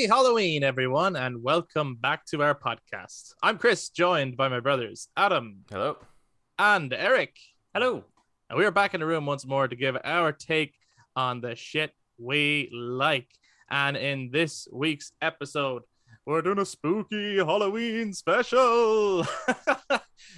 Happy Halloween, everyone, and welcome back to our podcast. I'm Chris, joined by my brothers Adam Hello. and Eric. Hello. And we are back in the room once more to give our take on the shit we like. And in this week's episode, we're doing a spooky Halloween special.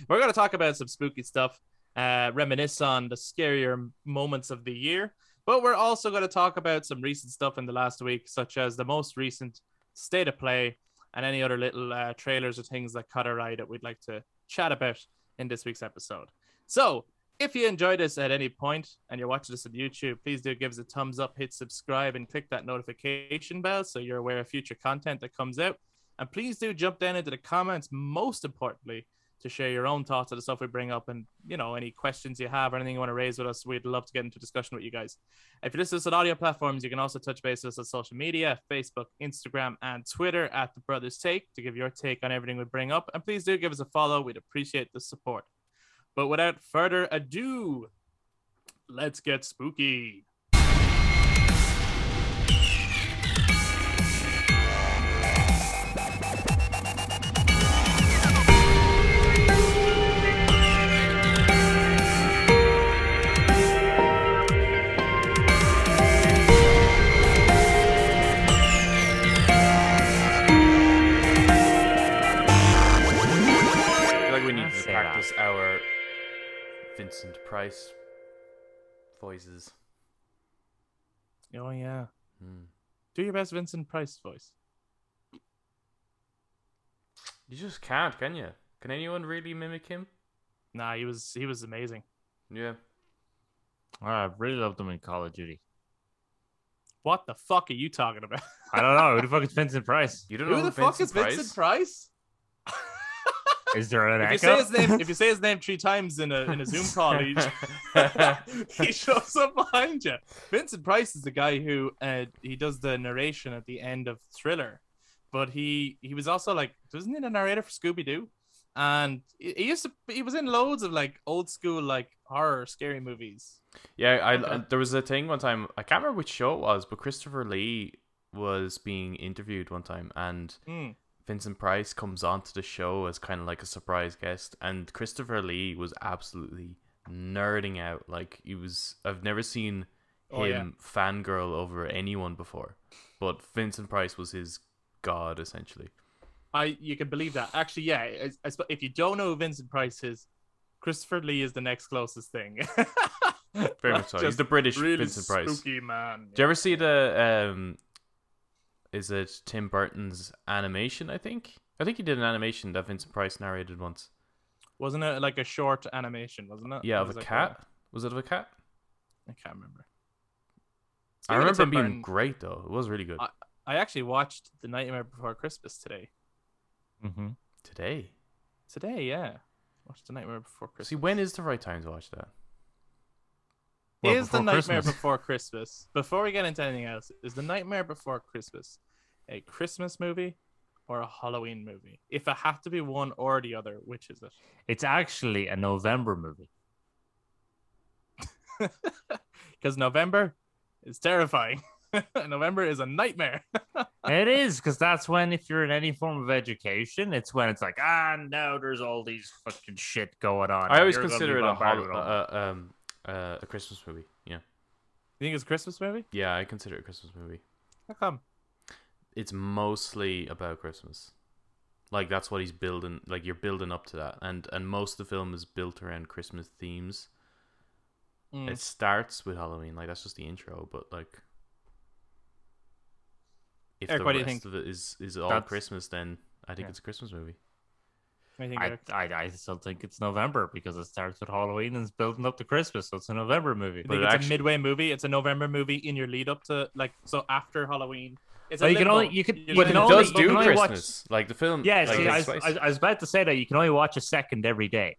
we're going to talk about some spooky stuff, uh, reminisce on the scarier moments of the year. But we're also going to talk about some recent stuff in the last week, such as the most recent state of play and any other little uh, trailers or things that caught our eye that we'd like to chat about in this week's episode. So, if you enjoyed this at any point and you're watching this on YouTube, please do give us a thumbs up, hit subscribe, and click that notification bell so you're aware of future content that comes out. And please do jump down into the comments, most importantly, to share your own thoughts on the stuff we bring up and you know any questions you have or anything you want to raise with us we'd love to get into discussion with you guys. If you listen to us on audio platforms you can also touch base with us on social media facebook instagram and twitter at the brothers take to give your take on everything we bring up. And please do give us a follow we'd appreciate the support. But without further ado let's get spooky Vincent Price voices. oh yeah Hmm. do your best vincent price voice You just can't, can you? Can anyone really mimic him? nah he was he was amazing Yeah. Oh, I really loved him in Call of Duty. what the fuck are you talking about I don't know. Who the fuck is Vincent Price? You don't know who know the Vincent fuck is Price? vincent price Is there an If you say echo? his name, if you say his name three times in a in a Zoom call, he, he shows up behind you. Vincent Price is the guy who uh, he does the narration at the end of Thriller, but he he was also like wasn't he the narrator for Scooby Doo? And he he used to he was in loads of like old school like horror scary movies. Yeah, I, Okay. I- there was a thing one time. I can't remember which show it was, but Christopher Lee was being interviewed one time, and Hmm. Vincent Price comes onto the show as kind of like a surprise guest, and Christopher Lee was absolutely nerding out. Like he was, I've never seen Oh, yeah. him fangirl over anyone before, but Vincent Price was his god essentially. I you can believe that. Actually, yeah. I, I, if you don't know who Vincent Price is, Christopher Lee is the next closest thing. Very much so. He's the British really Vincent Price. spooky man. Did you ever see the um? Is it Tim Burton's animation? I think. I think he did an animation that Vincent Price narrated once. Wasn't it like a short animation? Wasn't it? Yeah, It of was a like cat. Was it of a cat? I can't remember. I Speaking of remember it being Burton, great though. It was really good. I- I actually watched The Nightmare Before Christmas today. Mm-hmm. Today. Today, yeah. Watched The Nightmare Before Christmas. See, when is the right time to watch that? Well, is The before Nightmare Christmas. Before Christmas? Before we get into anything else, is The Nightmare Before Christmas a Christmas movie or a Halloween movie? If it had to be one or the other, which is it? It's actually a November movie. Because November is terrifying. November is a nightmare. it is because that's when, if you're in any form of education, it's when it's like, ah, now there's all these fucking shit going on. I always You're consider it a bombarded hol- with uh, um uh, a Christmas movie. Yeah, You think it's a Christmas movie? yeah, I consider it a Christmas movie. How come? It's mostly about Christmas. Like that's what he's building. Like you're building up to that, and and most of the film is built around Christmas themes. Mm. It starts with Halloween, like that's just the intro, but like if Eric, the what do you rest of it is is all Christmas, then I think Yeah. it's a Christmas movie. I think I, I, I still think it's November because it starts with Halloween and it's building up to Christmas, so it's a November movie. You But it it's actu- a midway movie? It's a November movie in your lead up to like so after Halloween. It's a Well, you can only- you you But it only- does do only watch- Christmas. Like the film. Yeah, like, see, I, was- I, I was about to say that you can only watch a second every day.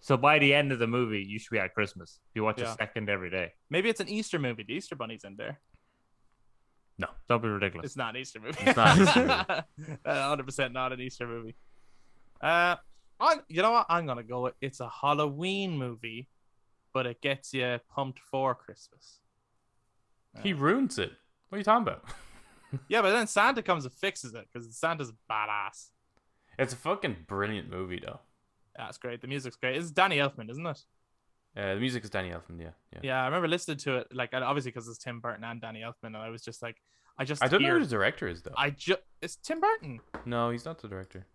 So by the end of the movie, you should be at Christmas. If you watch Yeah. a second every day. Maybe it's an Easter movie. The Easter Bunny's in there. No, don't be ridiculous. It's not an Easter movie. It's not Easter Hundred percent not an Easter movie. Uh, I'm, you know what? I'm gonna go. with It's a Halloween movie, but it gets you pumped for Christmas. he ruins it. What are you talking about? Yeah, but then Santa comes and fixes it because Santa's badass. It's a fucking brilliant movie though. That's great. The music's great. It's Danny Elfman, isn't it? Uh, the music is Danny Elfman. Yeah, yeah. Yeah, I remember listening to it, like obviously because it's Tim Burton and Danny Elfman, and I was just like, I just I don't know who the director is though. I just it's Tim Burton. No, he's not the director.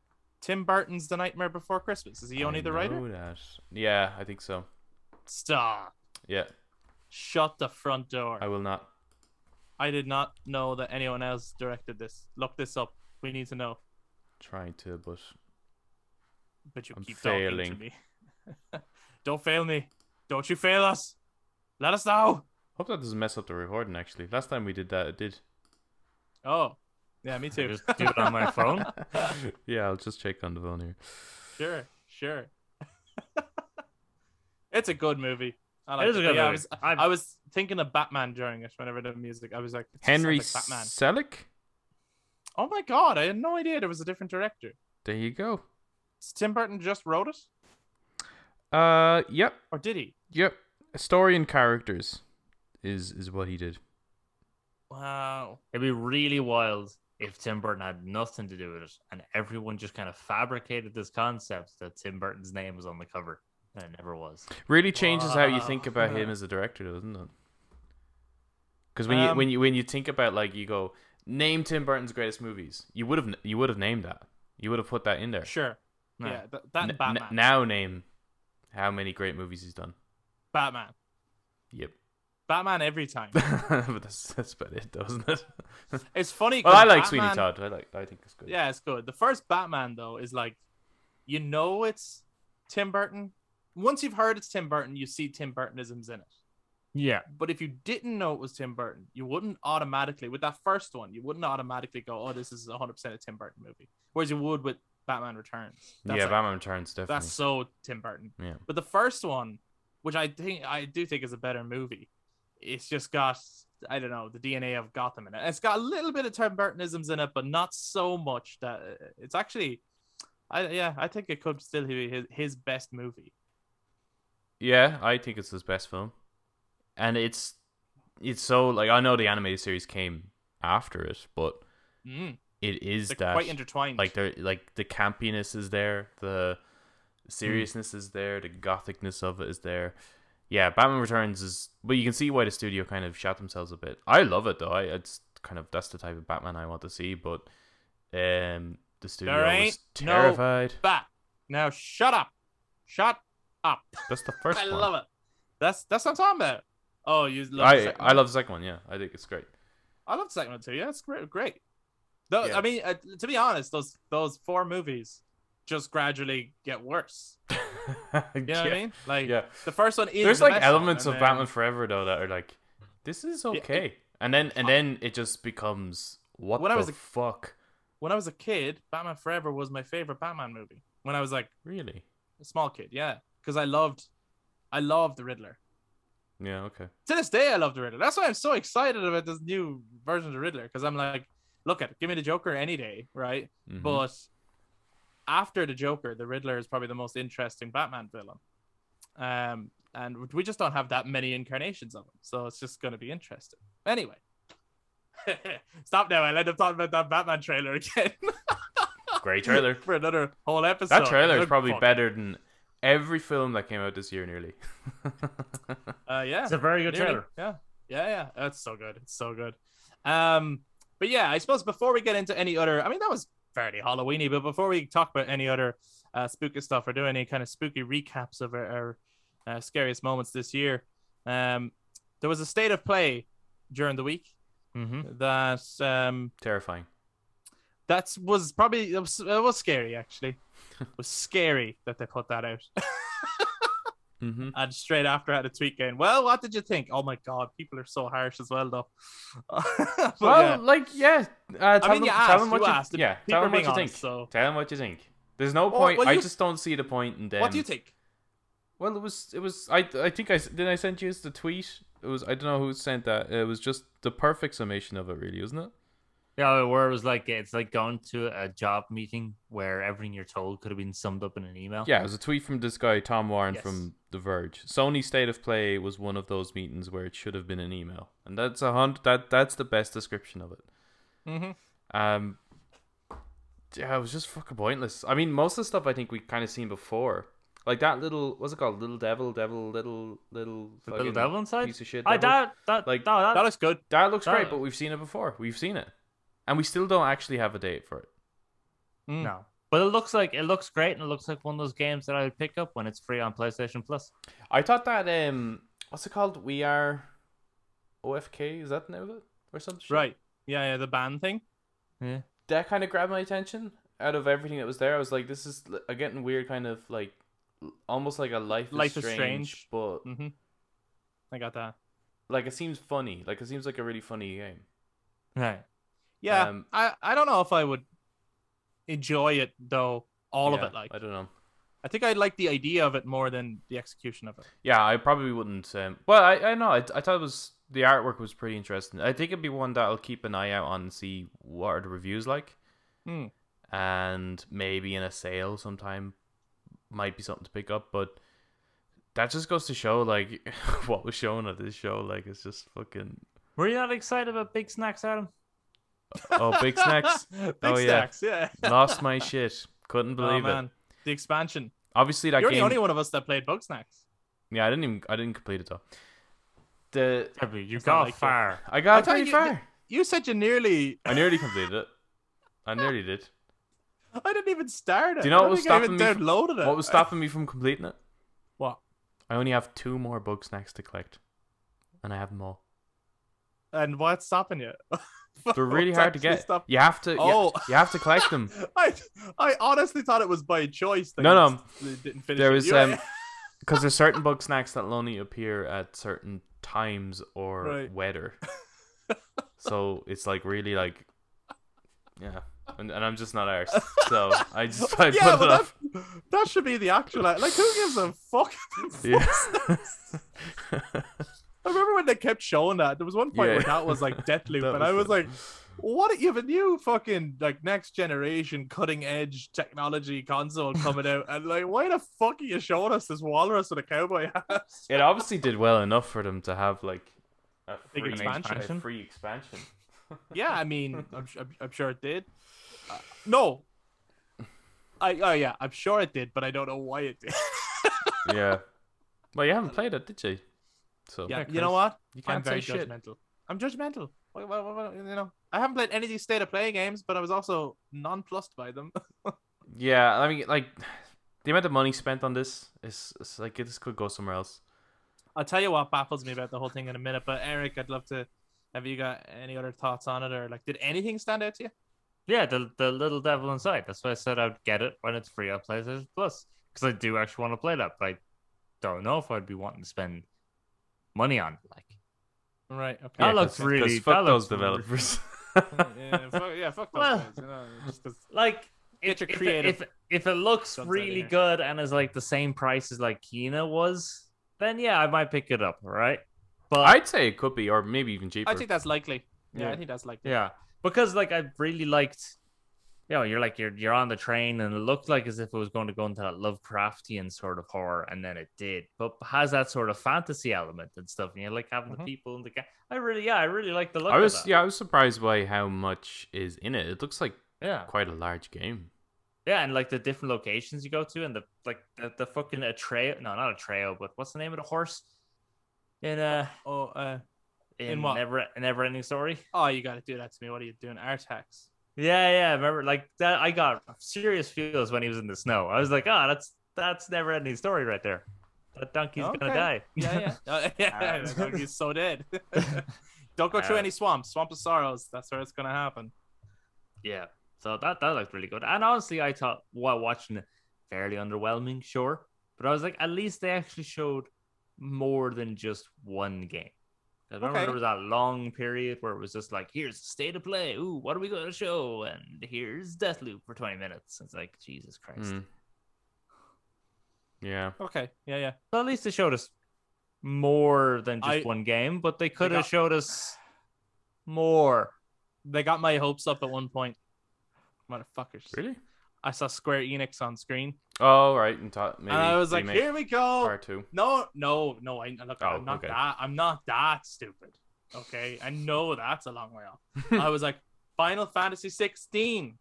Tim Burton's The Nightmare Before Christmas. Is he only I the writer? know that. Yeah, I think so. Stop. Yeah, Shut the front door. I will not. I did not know that anyone else directed this. Look this up. We need to know. Trying to, but But you I'm keep talking failing. to me. Don't fail me. Don't you fail us. Let us know. hope that doesn't mess up the recording. Actually, last time we did that, it did. Oh, yeah, me too. Just do it on my phone. yeah, I'll just check on the phone here. Sure, sure. it's a good movie. I like It is a good yeah, I movie. was, I've- I was thinking of Batman during it. Whenever the music, I was like, it Henry like Batman. Selick. Oh my god, I had no idea there was a different director. There you go. Tim Burton just wrote it, Uh, yep, or did he? yep. Story and characters is is what he did. Wow. It'd be really wild if Tim Burton had nothing to do with it and everyone just kind of fabricated this concept that Tim Burton's name was on the cover. And it never was. Really changes how you think about him as a director, doesn't it? Because when you Um, when you when you think about like you go name Tim Burton's greatest movies, you would have you would have named that. You would have put that in there. Sure. No. Yeah, th- that N- Batman. n- now name how many great movies he's done. Batman. Yep. Batman every time. but that's that's about it, though, isn't it? It's funny. well, I 'cause like Sweeney Todd. I like. I think it's good. Yeah, it's good. The first Batman though is like, you know, it's Tim Burton. Once you've heard it's Tim Burton, you see Tim Burtonisms in it. Yeah. But if you didn't know it was Tim Burton, you wouldn't automatically with that first one, you wouldn't automatically go, "Oh, this is 100 percent a Tim Burton movie." Whereas you would with Batman Returns. That's yeah. like- Batman Returns definitely. That's so Tim Burton. Yeah. But the first one, which I think I do think is a better movie, it's just got I don't know the DNA of Gotham in it. It's got a little bit of Tim Burtonisms in it, but not so much that uh, it's actually. I yeah, I think it could still be his, his best movie. Yeah, I think it's his best film, and it's it's so like I know the animated series came after it, but Mm. it is that quite intertwined. like there like the campiness is there, the seriousness is there, the gothicness of it is there. Yeah, Batman Returns is, but you can see why the studio kind of shot themselves a bit. I love it though. I it's kind of that's the type of Batman I want to see, but um, the studio There was ain't no- terrified. Bat. Now shut up, shut up. That's the first I one. love it. That's that's what I'm talking about. Oh, you love the I second I love the second one. Yeah, I think it's great. I love the second one too. Yeah, it's great. Great. Though, Yeah. I mean, uh, to be honest, those those four movies just gradually get worse. you know what I mean? Like Yeah. the first one is There's the like one, elements and of then- Batman Forever though that are like, this is okay, and then and then it just becomes what When I was a- fuck? When I was a kid, Batman Forever was my favorite Batman movie. When I was like Really? a small kid, yeah, because I loved, I loved the Riddler. Yeah. Okay. To this day, I love the Riddler. That's why I'm so excited about this new version of the Riddler. Because I'm like, look at, it, give me the Joker any day, right? Mhm. But after the Joker, the Riddler is probably the most interesting Batman villain. Um, and we just don't have that many incarnations of him, so it's just going to be interesting. Anyway, stop now. I'll end up talking about that Batman trailer again great trailer. for another whole episode. that trailer is probably fucking- better than every film that came out this year, nearly. Uh, yeah, It's a very good Nearly. trailer. Yeah, yeah, yeah. That's so good. It's so good. Um, but yeah, I suppose before we get into any other, I mean, that was fairly Halloweeny. But before we talk about any other uh, spooky stuff or do any kind of spooky recaps of our, our uh, scariest moments this year, um, there was a state of play during the week Mm-hmm. that um Terrifying. that was probably it was, it was scary actually. it was scary that they put that out. Mm-hmm. and straight after I had a tweet going, Well, what did you think? Oh my god, people are so harsh as well though. But Well, yeah. like yeah. Uh, tell mean, them, you tell them what you asked, yeah. Tell them what you honest, think. so- Tell them what you think. There's no Well, point. well, I you- just don't see the point in them. What do you think? Well, it was it was I I think I did I send you the tweet. It was I don't know who sent that. It was just the perfect summation of it, really, wasn't it? Yeah, where it was like it's like going to a job meeting where everything you're told could have been summed up in an email. Yeah, it was a tweet from this guy Tom Warren Yes. from The Verge. Sony State of Play was one of those meetings where it should have been an email, and that's a hundred. That that's the best description of it. Mm-hmm. Um, yeah, it was just fucking pointless. I mean, most of the stuff I think we kind of seen before, like that little what's it called, little devil, devil, little little little devil inside. piece of shit. I devil. that that Like, no, that, That looks good. That looks great, but we've seen it before. We've seen it, and we still don't actually have a date for it. Mm. no. But it looks like it looks great, and it looks like one of those games that I would pick up when it's free on PlayStation Plus. I thought that um, what's it called? We are OFK. Is that the name of it or something? Right. Yeah, yeah, the band thing. Yeah. That kind of grabbed my attention. Out of everything that was there, I was like, this is a getting weird, kind of like almost like a life is Life is strange, Strange. but Mm-hmm. I got that. like it seems funny. Like it seems like a really funny game. Right. Yeah, Um, I, I don't know if I would enjoy it though. All of it, like I don't know. I think I'd like the idea of it more than the execution of it. Yeah, I probably wouldn't. Um, well, I I know. I, I thought it was the artwork was pretty interesting. I think it'd be one that I'll keep an eye out on and see what are the reviews like, Hmm. and maybe in a sale sometime might be something to pick up. But that just goes to show like what was shown at this show. Like it's just fucking Were you not excited about Big Snacks, Adam? Oh, oh big snacks. Big Oh, yeah. snacks, yeah. Lost my shit. Couldn't oh believe it. man, the expansion. Obviously that game. You're game. the only one of us that played Bugsnax. Yeah, I didn't even. I didn't complete it though. The Debbie, you It's not got like it. far. I got I pretty you- far. You said you nearly. I nearly completed it. I nearly did. I didn't even start it. Do you know what was think I even stopping me downloaded it. What was stopping me from completing it? What? I only have two more bugsnax to collect, and I have them all. And what's stopping you? They're really hard to get. stop- You have to. you- Oh. you, have to collect them. I I honestly thought it was by choice. that No, no. didn't finish There it. was You- um, because there's certain bugsnax that only appear at certain times or Right. weather. so it's like really like, yeah, and, and I'm just not ours. So I just I yeah, put it that, off. that should be the actual. Like, who gives a fuck? Yeah. I remember when they kept showing that. There was one point Yeah. where that was like Deathloop, That and I was fun. like, "What? You have a new fucking like next generation cutting edge technology console coming out, and like, why the fuck are you showing us this walrus with a cowboy hat?" it obviously did well enough for them to have like a Big free expansion. A free expansion. yeah, I mean, I'm, I'm, I'm sure it did. Uh, no, I oh yeah, I'm sure it did, but I don't know why it did. yeah. Well, you haven't played it, did you? So yeah, Yeah, you know what? you I'm can't say very shit. judgmental. I'm judgmental. What, what, what, what- you know, I haven't played any of these state of play games, but I was also nonplussed by them. Yeah, I mean, like the amount of money spent on this is, is like this could go somewhere else. I'll tell you what baffles me about the whole thing in a minute. But Eric, I'd love to. Have you got any other thoughts on it, or like, did anything stand out to you? Yeah, the the little devil inside. That's why I said I'd get it when it's free on PlayStation Plus because I do actually want to play that, but I don't know if I'd be wanting to spend money on it. Like, Right. Okay. That Yeah, looks 'cause- really- 'cause fuck that those looks really- developers. yeah, fuck, yeah, fuck those Well- guys. You know, just 'cause- like Get if, your if it- creative If, if it looks guns out of really good and is like the same price as like Kena was, then yeah, I might pick it up. Right. But I'd say it could be, or maybe even cheaper. I think that's likely. Yeah, I think that's likely. Yeah, because like I really liked, you know, you're like you're you're on the train and it looked like as if it was going to go into that Lovecraftian sort of horror, and then it did, but has that sort of fantasy element and stuff. And you like having Mhm. the people in the game. I really, yeah, I really like the look. I of was that. yeah, I was surprised by how much is in it. It looks like yeah, quite a large game. yeah, and like the different locations you go to, and the like the, the fucking a trail. No, not a trail, but what's the name of the horse? In uh, Oh, uh, in, In what? Never Never Ending Story. oh, you got to do that to me. What are you doing? Artax. Yeah, yeah. Remember, like that. I got serious feels when he was in the snow. I was like, oh, that's that's never ending story right there. That donkey's Okay. gonna die. Yeah, yeah. Uh, yeah, the donkey's so dead. Don't go through Uh, any swamps. Swamp of Sorrows. That's where it's gonna happen. yeah. So that that looked really good. And honestly, I thought while watching it, fairly underwhelming, sure. But I was like, at least they actually showed more than just one game. I remember Okay. there was that long period where it was just like, here's the state of play. Ooh, what are we going to show? And here's Deathloop for 20 minutes. It's like, Jesus Christ. Mm. Yeah. Okay. Yeah, yeah. So at least they showed us more than just I- one game, but they could have got- showed us more. They got my hopes up at one point. Motherfuckers. Really? I saw Square Enix on screen, Oh right, and maybe and I was like, "Here we go." part two. No, no, no. I look. Oh, I'm not okay. that. I'm not that stupid. Okay, I know that's a long way off. I was like, Final Fantasy 16.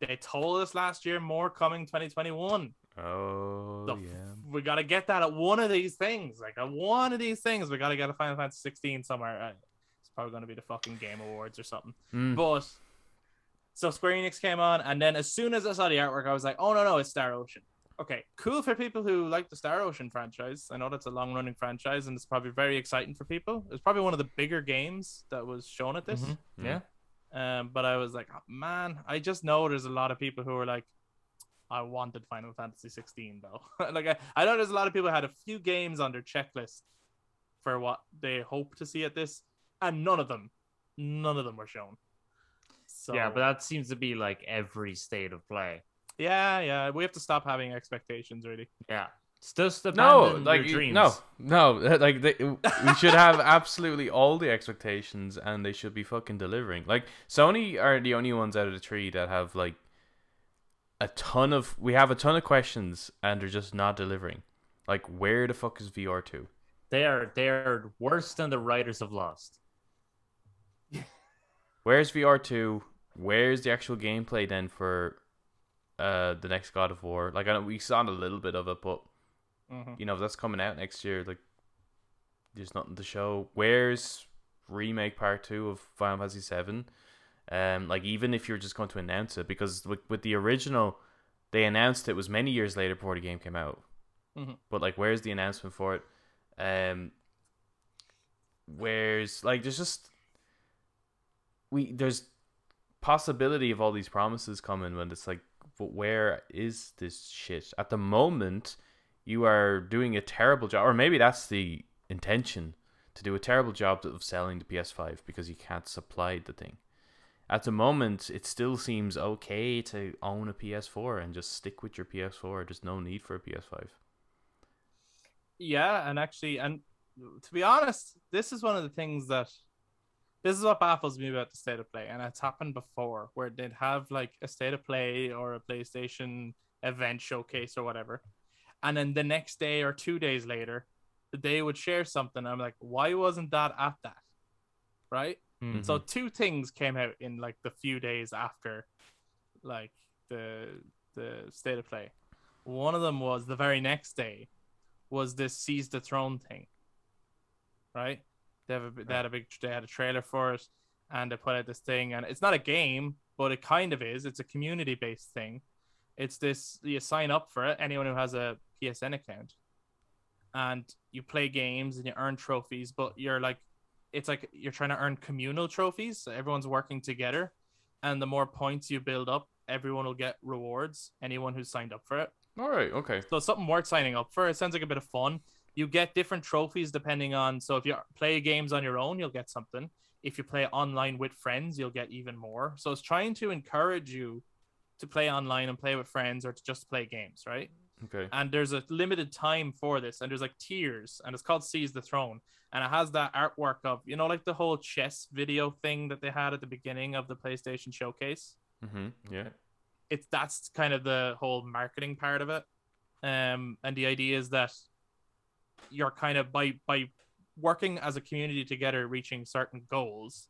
They told us last year more coming 2021. Oh yeah. We got to get that at one of these things. Like at one of these things, we got to get a Final Fantasy 16 somewhere. Uh, It's probably going to be the fucking Game Awards or something. Mm. But so Square Enix came on, and then as soon as I saw the artwork, I was like, oh no, no, it's Star Ocean. Okay, cool for people who like the Star Ocean franchise. I know that's a long running franchise, and it's probably very exciting for people. It's probably one of the bigger games that was shown at this. Mhm. Mm. Yeah. Um, but I was like, oh, man, I just know there's a lot of people who are like, I wanted Final Fantasy 16 though. like I, I know there's a lot of people who had a few games on their checklist for what they hope to see at this, and none of them, none of them were shown. So Yeah, but that seems to be like every state of play. yeah, yeah, we have to stop having expectations really. Yeah. It's just No, abandon like your dreams. no, no, like they, we should have absolutely all the expectations, and they should be fucking delivering. Like Sony are the only ones out of the tree that have like a ton of. We have a ton of questions, and they're just not delivering. Like, where the fuck is VR two? They are they are worse than the writers of Lost. Where's VR two? Where's the actual gameplay then for uh the next God of War? Like I know we saw a little bit of it, but Mhm. you know that's coming out next year. Like there's nothing to show. Where's remake part two of Final Fantasy Seven? Um, like even if you're just going to announce it, because with with the original, they announced it was many years later before the game came out. Mhm. But like, where's the announcement for it? Um, where's like there's just we there's possibility of all these promises coming when it's like, where is this shit at the moment? You are doing a terrible job, or maybe that's the intention to do a terrible job of selling the PS5 because you can't supply the thing. At the moment, it still seems okay to own a PS4 and just stick with your PS4. There's no need for a PS5. Yeah, and actually, and to be honest, this is one of the things that this is what baffles me about the state of play, and it's happened before where they'd have like a state of play or a PlayStation event showcase or whatever, and then the next day or two days later, they would share something. I'm like, why wasn't that at that? Right. Mhm. So two things came out in like the few days after, like the the state of play. One of them was the very next day, was this seize the throne thing. Right? They have a, they had a big they had a trailer for it, and they put out this thing, and it's not a game, but it kind of is. It's a community based thing. It's this you sign up for it. Anyone who has a PSN account, and you play games and you earn trophies, but you're like it's like you're trying to earn communal trophies. So everyone's working together, and the more points you build up, everyone will get rewards. Anyone who's signed up for it. All right. Okay. So something worth signing up for. It sounds like a bit of fun. You get different trophies depending on. So if you play games on your own, you'll get something. If you play online with friends, you'll get even more. So it's trying to encourage you to play online and play with friends or to just play games, right? Okay. and there's a limited time for this and there's like tiers and it's called seize the throne and it has that artwork of you know like the whole chess video thing that they had at the beginning of the playstation showcase Mm-hmm. Yeah. it's that's kind of the whole marketing part of it um and the idea is that you're kind of by by working as a community together reaching certain goals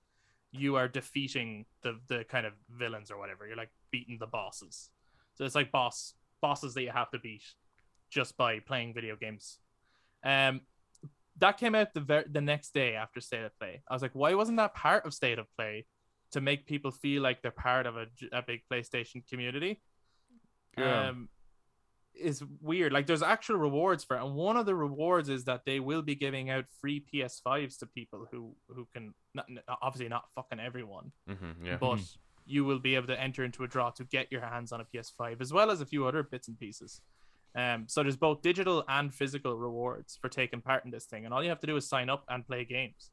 you are defeating the the kind of villains or whatever. You're like beating the bosses. So it's like boss bosses that you have to beat just by playing video games. Um that came out the ver- the next day after state of play. I was like why wasn't that part of state of play to make people feel like they're part of a, a big playstation community? Yeah. um is weird like there's actual rewards for it and one of the rewards is that they will be giving out free ps5s to people who who can not, obviously not fucking everyone Mm-hmm. Yeah. but you will be able to enter into a draw to get your hands on a PS5 as well as a few other bits and pieces. Um, so there's both digital and physical rewards for taking part in this thing, and all you have to do is sign up and play games.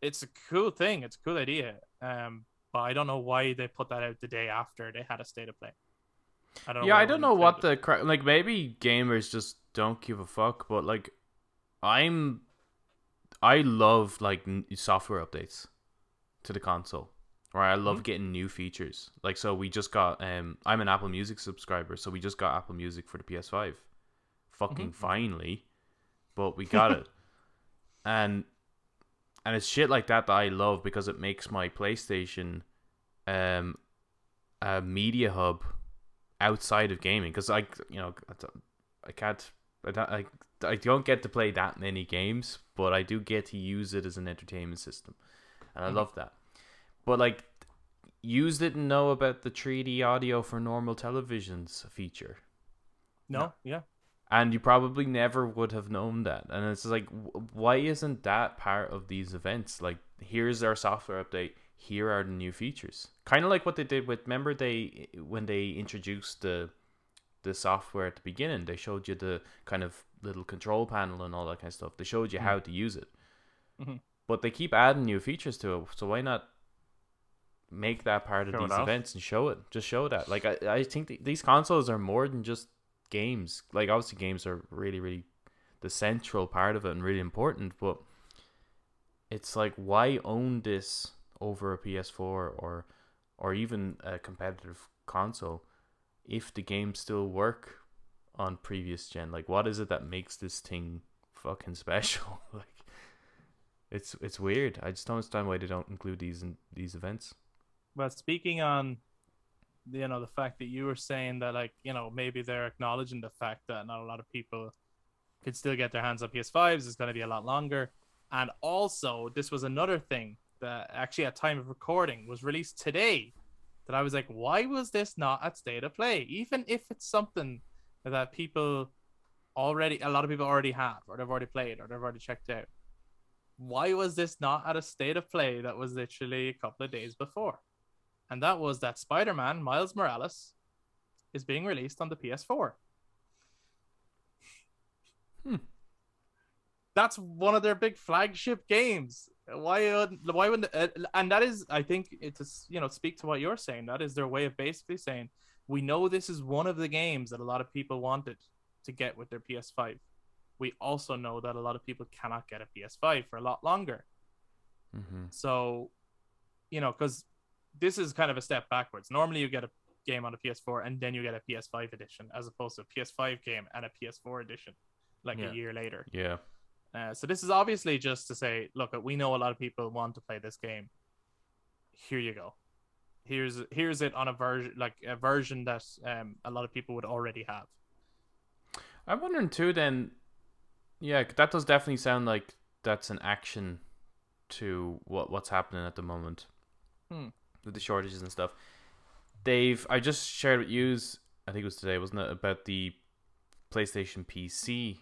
It's a cool thing. It's a cool idea. Um, but I don't know why they put that out the day after they had a state of play. I don't know. yeah, I don't know what the cra- like. Maybe gamers just don't give a fuck. But like, I'm, I love like n- software updates to the console, Right, I love getting new features. Like, so we just got. Um, I'm an Apple Music subscriber, so we just got Apple Music for the PS5. Fucking finally, but we got it, and and it's shit like that that I love because it makes my PlayStation um a media hub outside of gaming because I you know I can't I don't, I, I don't get to play that many games but I do get to use it as an entertainment system and I Mhm. love that but like you didn't know about the 3D audio for normal televisions feature No, No. yeah. and you probably never would have known that and it's like why isn't that part of these events like here's our software update here are the new features kind of like what they did with remember they when they introduced the the software at the beginning they showed you the kind of little control panel and all that kind of stuff. They showed you Mm. how to use it. Mhm. but they keep adding new features to it so why not make that part of Show these events and show it just show that. Like i, I think th- these consoles are more than just games. Like obviously games are really really the central part of it and really important but it's like why own this over a ps4 or or even a competitive console if the games still work on previous gen like what is it that makes this thing fucking special like it's it's weird i just don't understand why they don't include these in these events well speaking on, you know, the fact that you were saying that, like, you know, maybe they're acknowledging the fact that not a lot of people could still get their hands on PS5s. It's going to be a lot longer. And also, this was another thing that actually at time of recording was released today that I was like, why was this not at state of play? Even if it's something that people already, a lot of people already have, or they've already played, or they've already checked out. Why was this not at a state of play that was literally a couple of days before? And that was that Spider Man Miles Morales is being released on the PS4. Hmm. That's one of their big flagship games. Why? would- Why wouldn't? Uh, and that is, I think, it's you know, speak to what you're saying. That is their way of basically saying we know this is one of the games that a lot of people wanted to get with their PS5. We also know that a lot of people cannot get a PS5 for a lot longer. mm-hmm. So, you know, because this is kind of a step backwards. Normally, you get a game on a PS4 and then you get a PS5 edition, as opposed to a PS5 game and a PS4 edition, like Yeah. a year later. yeah Uh, so this is obviously just to say, look, we know a lot of people want to play this game. Here you go. Here's here's it on a version like a version that um, a lot of people would already have. I'm wondering too. Then, yeah, that does definitely sound like that's an action to what what's happening at the moment Hmm. with the shortages and stuff. They've I just shared with yous. I think it was today, wasn't it, about the PlayStation PC,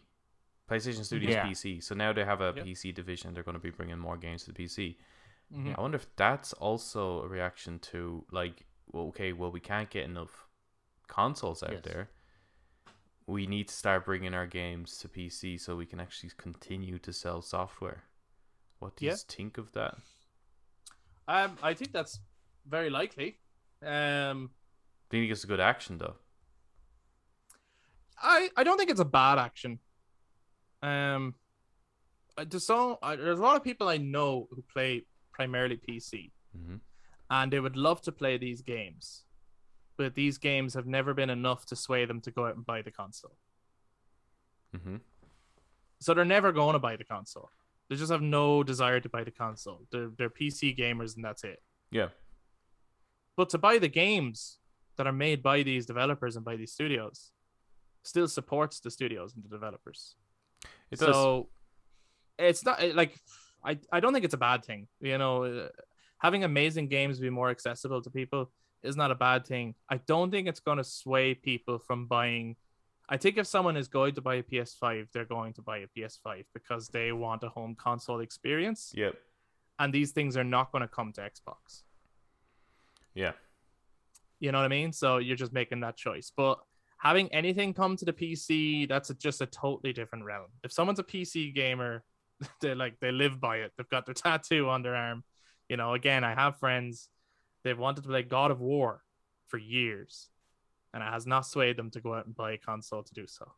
PlayStation Studios Yeah. PC. So now they have a Yep. PC division. They're going to be bringing more games to the PC. Mhm. I wonder if that's also a reaction to like, well, okay, well, we can't get enough consoles out Yes. there. We need to start bringing our games to PC so we can actually continue to sell software. What do you think of that? Um, I think that's very likely. Um, Do you think it's a good action though? I I don't think it's a bad action. Um, uh, there's so uh, there's a lot of people I know who play primarily PC, Mm-hmm. and they would love to play these games, but these games have never been enough to sway them to go out and buy the console. Mm-hmm. So they're never going to buy the console. They just have no desire to buy the console. They're they're PC gamers, and that's it. Yeah. But to buy the games that are made by these developers and by these studios still supports the studios and the developers. It does. So it's not like I I don't think it's a bad thing. You know, uh, having amazing games be more accessible to people is not a bad thing. I don't think it's going to sway people from buying. I think if someone is going to buy a PS5, they're going to buy a PS5 because they want a home console experience, Yep. and these things are not going to come to Xbox. Yeah. You know what I mean? So you're just making that choice. But having anything come to the PC, that's a, just a totally different realm. If someone's a PC gamer, they like they live by it. They've got their tattoo on their arm. You know, again, I have friends. They've wanted to play God of War for years, and it has not swayed them to go out and buy a console to do so.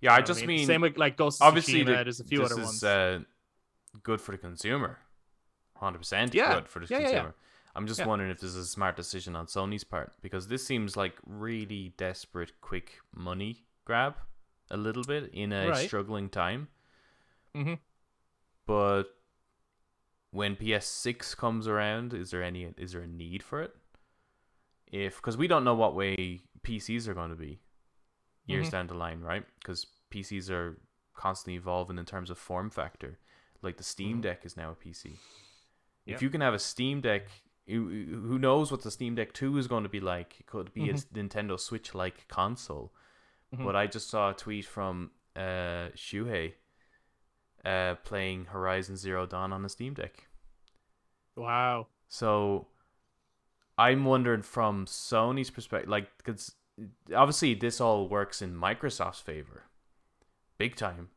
Yeah, You I know what just mean, same with like Ghost of obviously Tsushima, the- there's a few this other is ones. uh, good for the consumer. Hundred percent Yeah. good for the Yeah, yeah, yeah. I'm just Yeah. wondering if this is a smart decision on Sony's part because this seems like really desperate, quick money grab, a little bit in a Right. struggling time. Mhm. But when PS6 comes around, is there any is there a need for it? If because we don't know what way PCs are going to be years Mhm. down the line, right? Because PCs are constantly evolving in terms of form factor. Like the Steam Mhm. Deck is now a PC. Yeah. If you can have a Steam Deck, who knows what the Steam Deck Two is going to be like? It could be a Nintendo Switch like console. Mhm. But I just saw a tweet from uh, Shuhei uh, playing Horizon Zero Dawn on a Steam Deck. Wow. So I'm wondering from Sony's perspective, like, because obviously this all works in Microsoft's favor, big time.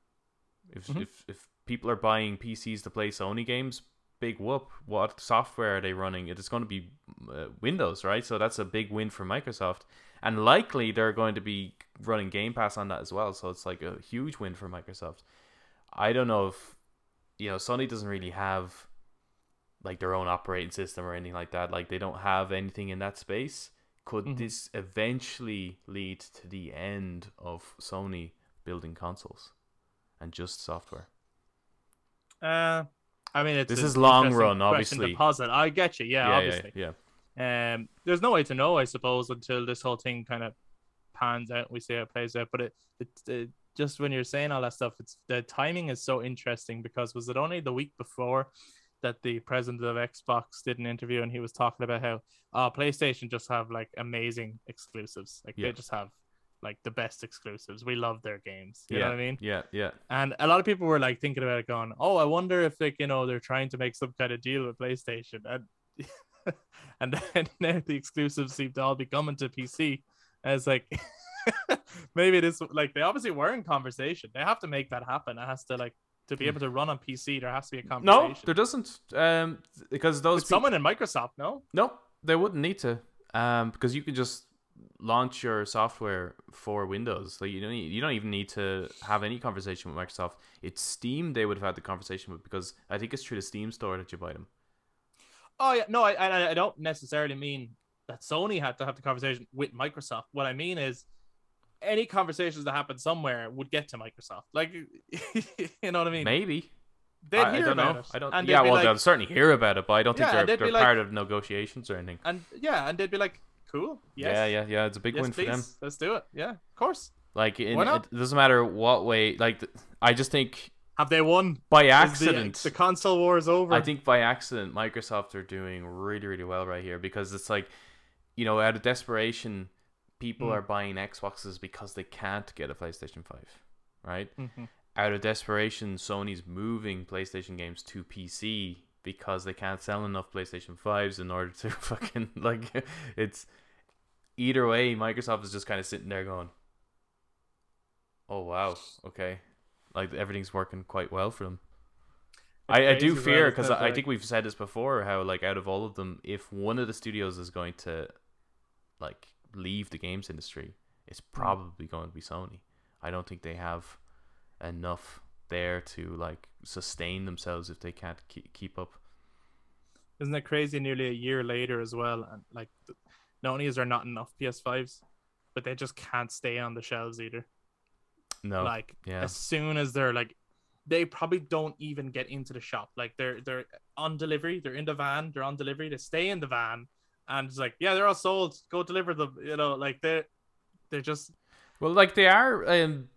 If Mhm. if if people are buying PCs to play Sony games, big whoop. What software are they running? It is going to be uh, Windows, right? So that's a big win for Microsoft, and likely they're going to be running Game Pass on that as well. So it's like a huge win for Microsoft. I don't know if you know Sony doesn't really have like their own operating system or anything like that. Like they don't have anything in that space. Could Mhm. this eventually lead to the end of Sony building consoles and just software? Uh, I mean, it's This is long run, obviously. To posit. I get you. Yeah, obviously. yeah, yeah. Um, there's no way to know, I suppose, until this whole thing kind of pans out. We see how it plays out. But it, it, it just when you're saying all that stuff, it's the timing is so interesting because was it only the week before that the president of Xbox did an interview and he was talking about how uh, PlayStation just have like amazing exclusives. Like Yeah. they just have like the best exclusives. We love their games. You yeah, know what I mean? Yeah, yeah. And a lot of people were like thinking about it, going, "Oh, I wonder if like you know they're trying to make some kind of deal with PlayStation." And and then now the exclusives seem to all be coming to PC. And it's like maybe this like they obviously were in conversation. They have to make that happen. It has to like to be able to run on PC. There has to be a conversation. No, there doesn't. Um, because those With someone in Microsoft, no. no, they wouldn't need to. Um, because you can just launch your software for Windows. Like you don't need, you don't even need to have any conversation with Microsoft. It's Steam they would have had the conversation with because I think it's through the Steam store that you buy them. Oh yeah, no, I I, don't necessarily mean that Sony had to have the conversation with Microsoft. What I mean is any conversations that happen somewhere would get to Microsoft. Like you know what I mean? Maybe. They'd I, I hear don't about know. it. I don't. And yeah, well, like- they'll certainly hear about it, but I don't think Yeah, they're they'd they're be like- part of negotiations or anything. and yeah, and they'd be like, "Cool, yes, Yeah, yeah, yeah. It's a big yes, win for them. let's do it." Yeah, of course. Like, in, it doesn't matter what way. Like, I just think Have they won? by the- accident. the, console war is over. I think by accident, Microsoft are doing really, really well right here because it's like, you know, out of desperation, people Mm. are buying Xboxes because they can't get a PlayStation 5, right? Mhm. Out of desperation, Sony's moving PlayStation games to PC because they can't sell enough PlayStation 5s in order to fucking, like, it's either way, Microsoft is just kind of sitting there going, oh, wow, okay. Like, everything's working quite well for them. I, I do fear because I like- think we've said this before how like out of all of them, if one of the studios is going to like leave the games industry, it's Hmm. probably going to be Sony. I don't think they have enough there to like sustain themselves if they can't keep keep up. Isn't that crazy? Nearly a year later as well, and like, not only is there not enough PS5s, but they just can't stay on the shelves either. No, like yeah. as soon as they're like they probably don't even get into the shop like they're they're on delivery they're in the van they're on delivery they stay in the van and it's like yeah they're all sold go deliver them you know like they're they're just Well, like they are. Um,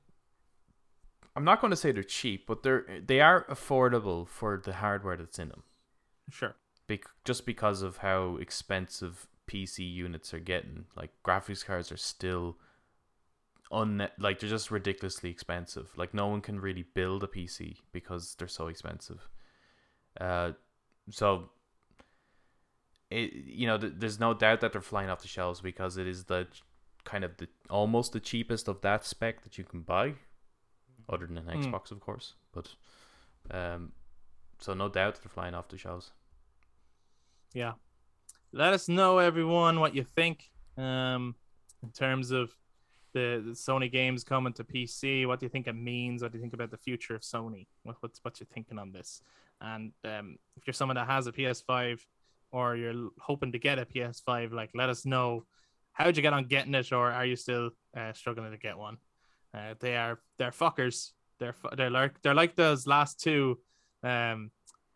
I'm not going to say they're cheap, but they're they are affordable for the hardware that's in them. sure bec- just because of how expensive PC units are getting. Like graphics cards are still un like they're just ridiculously expensive. Like no one can really build a PC because they're so expensive. Uh, so it you know th- there's no doubt that they're flying off the shelves because it is the kind of the almost the cheapest of that spec that you can buy, other than an Mm. Xbox, of course. But um, so no doubt they're flying off the shelves. yeah let us know everyone what you think um in terms of the, the sony games coming to pc what do you think it means what do you think about the future of sony what, what's what you're thinking on this and um if you're someone that has a ps5 or you're hoping to get a ps5 like let us know how'd you get on getting it or are you still uh, struggling to get one uh, they are they're fuckers they're they're like they're like those last two um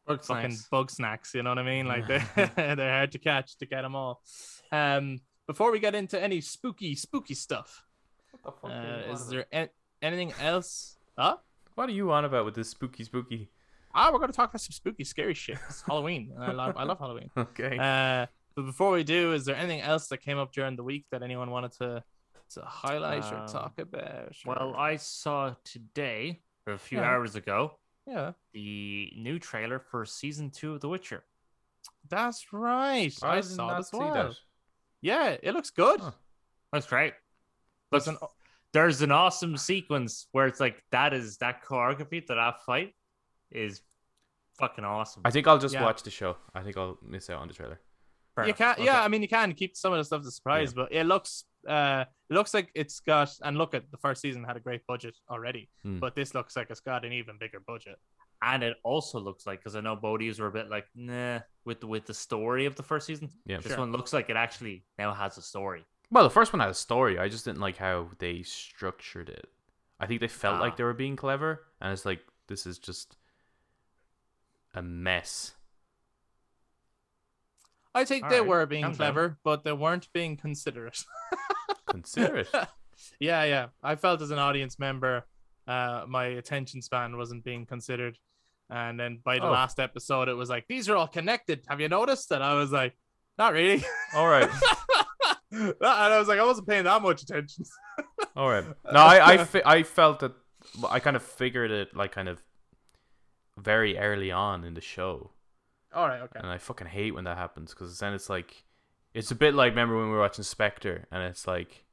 Bug fucking snacks. bugsnax. You know what I mean? Like they're they're hard to catch to get them all. Um, before we get into any spooky spooky stuff, uh, is there an- anything else? Huh? What are you on about with this spooky spooky? Ah, we're gonna talk about some spooky, scary shit. It's Halloween. I love I love Halloween. Okay. Uh, but before we do, is there anything else that came up during the week that anyone wanted to to highlight or Um, talk about? Well, I saw today, or a few Yeah. hours ago, yeah, the new trailer for season two of The Witcher. that's right. I, did saw not it as see well. that. Yeah, it looks good. Huh. That's great. There's Looks an- there's an awesome sequence where it's like that is that choreography to that fight is fucking awesome. I think I'll just Yeah. watch the show. I think I'll miss out on the trailer. You can Okay. yeah i mean you can keep some of the stuff to surprise but it looks uh it looks like it's got and look at the first season had a great budget already Hmm. but this looks like it's got an even bigger budget and it also looks like because I know Bodies were a bit like nah with the, with the story of the first season. Yeah. This Sure. one looks like it actually now has a story. Well, the first one had a story. I just didn't like how they structured it. I think they felt Ah. like they were being clever, and it's like this is just a mess. I think All they right, were being calm down. clever but they weren't being considerate Consider it. yeah yeah i felt as an audience member uh my attention span wasn't being considered and then by the Oh. last episode it was like these are all connected have you noticed and i was like not really All right. and i was like i wasn't paying that much attention All right. No, I I, fe- I felt that I kind of figured it like kind of very early on in the show, all right okay and I fucking hate when that happens because then it's like it's a bit like remember when we were watching Spectre, and it's like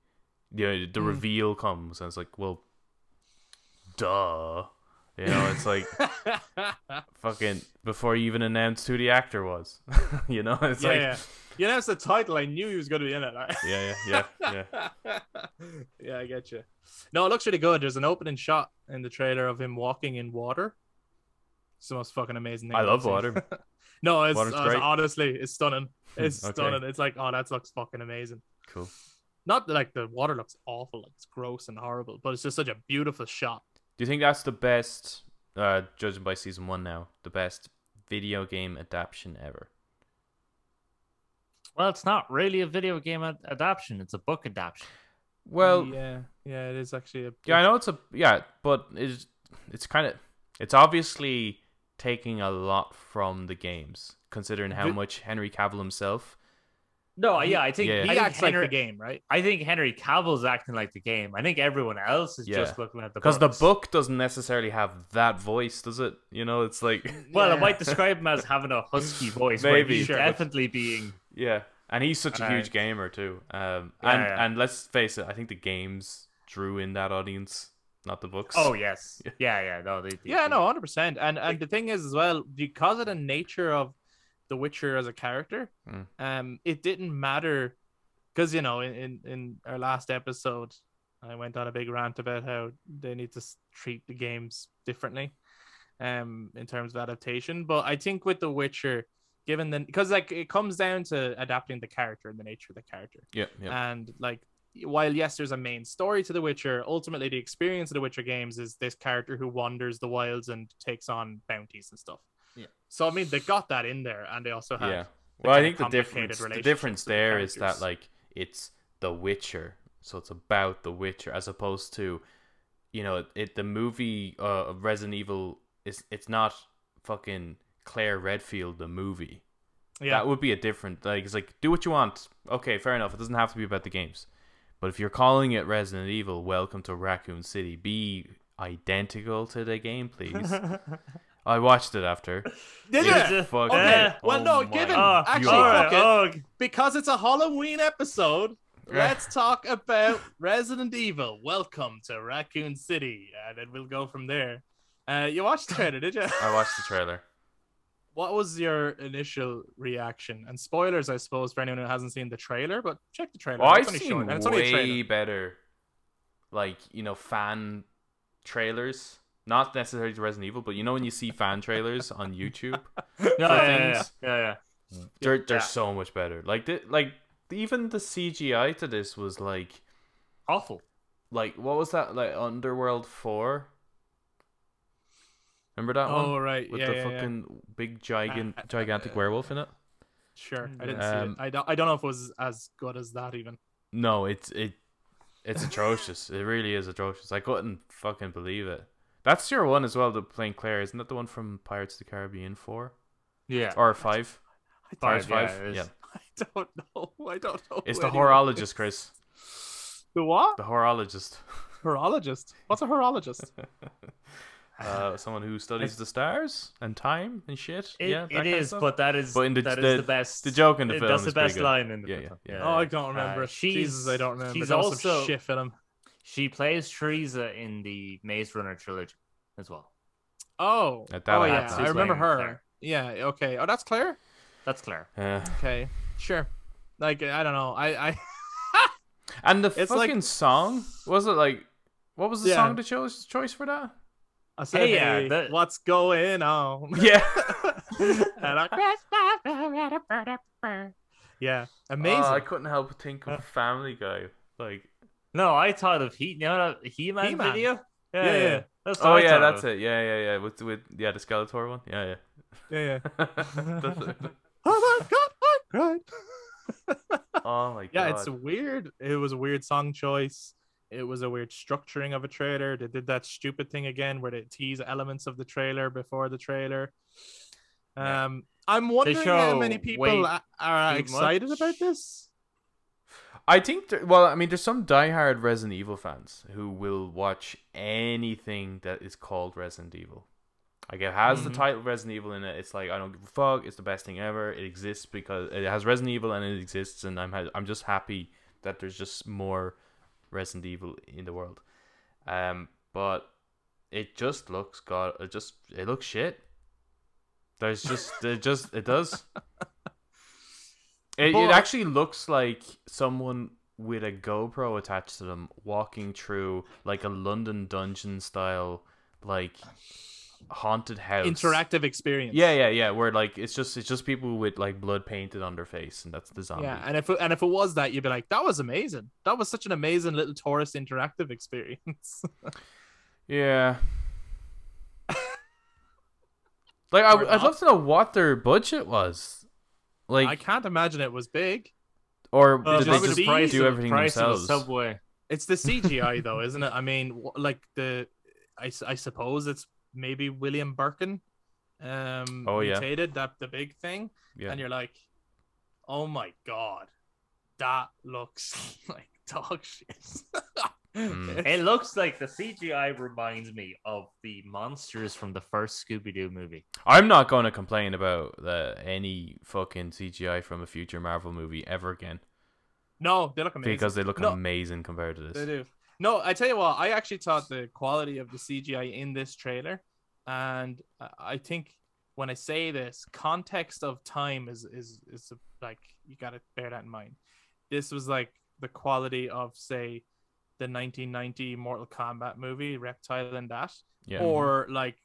you know the Mm. reveal comes, and it's like well, duh, you know it's like fucking before you even announced who the actor was, you know it's yeah, like yeah. You it's the title. I knew he was going to be in it. yeah yeah yeah yeah. yeah, I get you. No, it looks really good. There's an opening shot in the trailer of him walking in water. It's the most fucking amazing thing. I love water. No, it's, Water's uh, honestly, it's stunning. It's Okay. stunning. It's like, oh, that looks fucking amazing. Cool. Not that like the water looks awful, like it's gross and horrible, but it's just such a beautiful shot. Do you think that's the best, uh, judging by season one now, the best video game adaptation ever? Well, it's not really a video game ad- adaptation; it's a book adaptation. Well, yeah, yeah, it is actually a. Yeah, I know it's a yeah, but it's it's kind of it's obviously taking a lot from the games, considering how Vi- much Henry Cavill himself. No, yeah, I think Yeah. He I think acts like the game, right? I think Henry Cavill's acting like the game. I think everyone else is Yeah. just looking at the Because the book doesn't necessarily have that voice, does it? You know, it's like Well, Yeah. it might describe him as having a husky voice. where Maybe. he's Sure. definitely being. yeah, and he's such a huge Right. gamer too. Um, Yeah, and yeah. and let's face it, I think the games drew in that audience, not the books. Oh yes, Yeah. yeah, yeah. No, they, they- Yeah, no, hundred percent. And and the thing is as well, because of the nature of The Witcher as a character, Mm. um, it didn't matter because you know in, in in our last episode, I went on a big rant about how they need to treat the games differently, um, in terms of adaptation. But I think with The Witcher, given the because like it comes down to adapting the character and the nature of the character yeah, yeah, and like while yes there's a main story to the witcher ultimately the experience of the witcher games is this character who wanders the wilds and takes on bounties and stuff Yeah. so i mean they got that in there and they also have yeah. Well, I think the difference the difference with the there is that like it's The Witcher, so it's about The Witcher as opposed to, you know, it the movie uh, Resident Evil is it's not fucking Claire Redfield the movie. yeah That would be a different like it's like do what you want. Okay, fair enough. It doesn't have to be about the games. But if you're calling it Resident Evil, Welcome to Raccoon City, be identical to the game, please. I watched it after. did It's you? fucking- okay. well oh no given Oh, actually all right, fuck it, oh, because it's a halloween episode let's talk about resident evil. Welcome to raccoon city. And then we'll go from there. Uh you watched the trailer did you? I watched the trailer. What was your initial reaction? And spoilers, I suppose, for anyone who hasn't seen the trailer, but check the trailer. Oh, well, I've seen short, and it's only way better, like you know, fan trailers. Not necessarily to Resident Evil, but you know when you see fan trailers on YouTube, yeah, yeah, yeah, yeah, yeah. they're they're Yeah. so much better. Like the, like even the CGI to this was like Awful. like what was that like Underworld four? Remember that Oh one right, with yeah, the yeah, yeah. fucking big giant Uh, gigantic werewolf in it? Sure, I didn't Um, see it. I don't. I don't know if it was as good as that even. No, it's it it's atrocious. it really is atrocious. I couldn't fucking believe it. That's your one as well, the playing Claire, isn't that the one from Pirates of the Caribbean four Yeah. or five? I Pirates Five, yeah, five. it is. Yeah, I don't know. I don't know. it's the horologist, is. Chris. The what? The horologist. Horologist. What's a horologist? Uh, someone who studies the stars and time and shit. It, yeah, that it kind of is, stuff. but that is But in the- that is the- the best. the joke in the it- film That's the best line in the Yeah, film. yeah, yeah, oh, I don't remember. Uh, she's- Jesus, I don't remember. she's There was some also- shit in him. She plays Teresa in the Maze Runner trilogy as well. Oh, At that oh yeah, I remember her. Claire. Yeah, okay. Oh, that's Claire. That's Claire. Yeah. Okay, sure. Like I don't know. I I And the It's like- fucking song was it like what was the Yeah. song the choice choice for that? I said, Hey, yeah, hey, the- what's going on? Yeah. And I- yeah, amazing. Oh, I couldn't help but think of uh, Family Guy. Like No, I thought of He. You know that He Man He-Man. video? Yeah, yeah. That's Oh yeah, that's of. it. Yeah, yeah, yeah. With with yeah, the Skeletor one. Yeah, yeah, yeah. yeah. Oh my god, I cried. oh my god. yeah, it's weird. It was a weird song choice. It was a weird structuring of a trailer. They did that stupid thing again where they tease elements of the trailer before the trailer. Yeah. Um, I'm wondering how many people are excited much. about this. I think, there, well, I mean, there's some diehard Resident Evil fans who will watch anything that is called Resident Evil. Like, it has Mhm. the title Resident Evil in it. It's like, I don't give a fuck. It's the best thing ever. It exists because it has Resident Evil and it exists, and I'm, ha- I'm just happy that there's just more Resident Evil in the world. Um, but it just looks, God, it just, it looks shit. There's just, it just, it does. It, it actually looks like someone with a GoPro attached to them walking through like a London dungeon style, like haunted house. Interactive experience. Yeah, yeah, yeah. Where like it's just it's just people with like blood painted on their face, and that's the zombie. Yeah, and if it, and if it was that, you'd be like, "That was amazing. That was such an amazing little tourist interactive experience." Yeah. like I, i'd love to know what their budget was, like, I can't imagine it was big. or Uh, did they just the price do everything price of a themselves? Subway. It's the CGI though, isn't it? I mean, like the, I, I suppose it's maybe William Birkin, um, Oh, yeah. mutated that the big thing, Yeah. and you're like, oh my god, that looks like dog shit. Mm. It looks like the CGI reminds me of the monsters from the first Scooby Doo movie. I'm not going to complain about uh, any fucking CGI from a future Marvel movie ever again no, they look amazing because they look No, amazing compared to this. They do. No, I tell you what, I actually thought the quality of the CGI in this trailer, and I- I think when I say this, context of time is is is like you got to bear that in mind. This was like the quality of say the 1990 Mortal Kombat movie, Reptile and that, Yeah, or like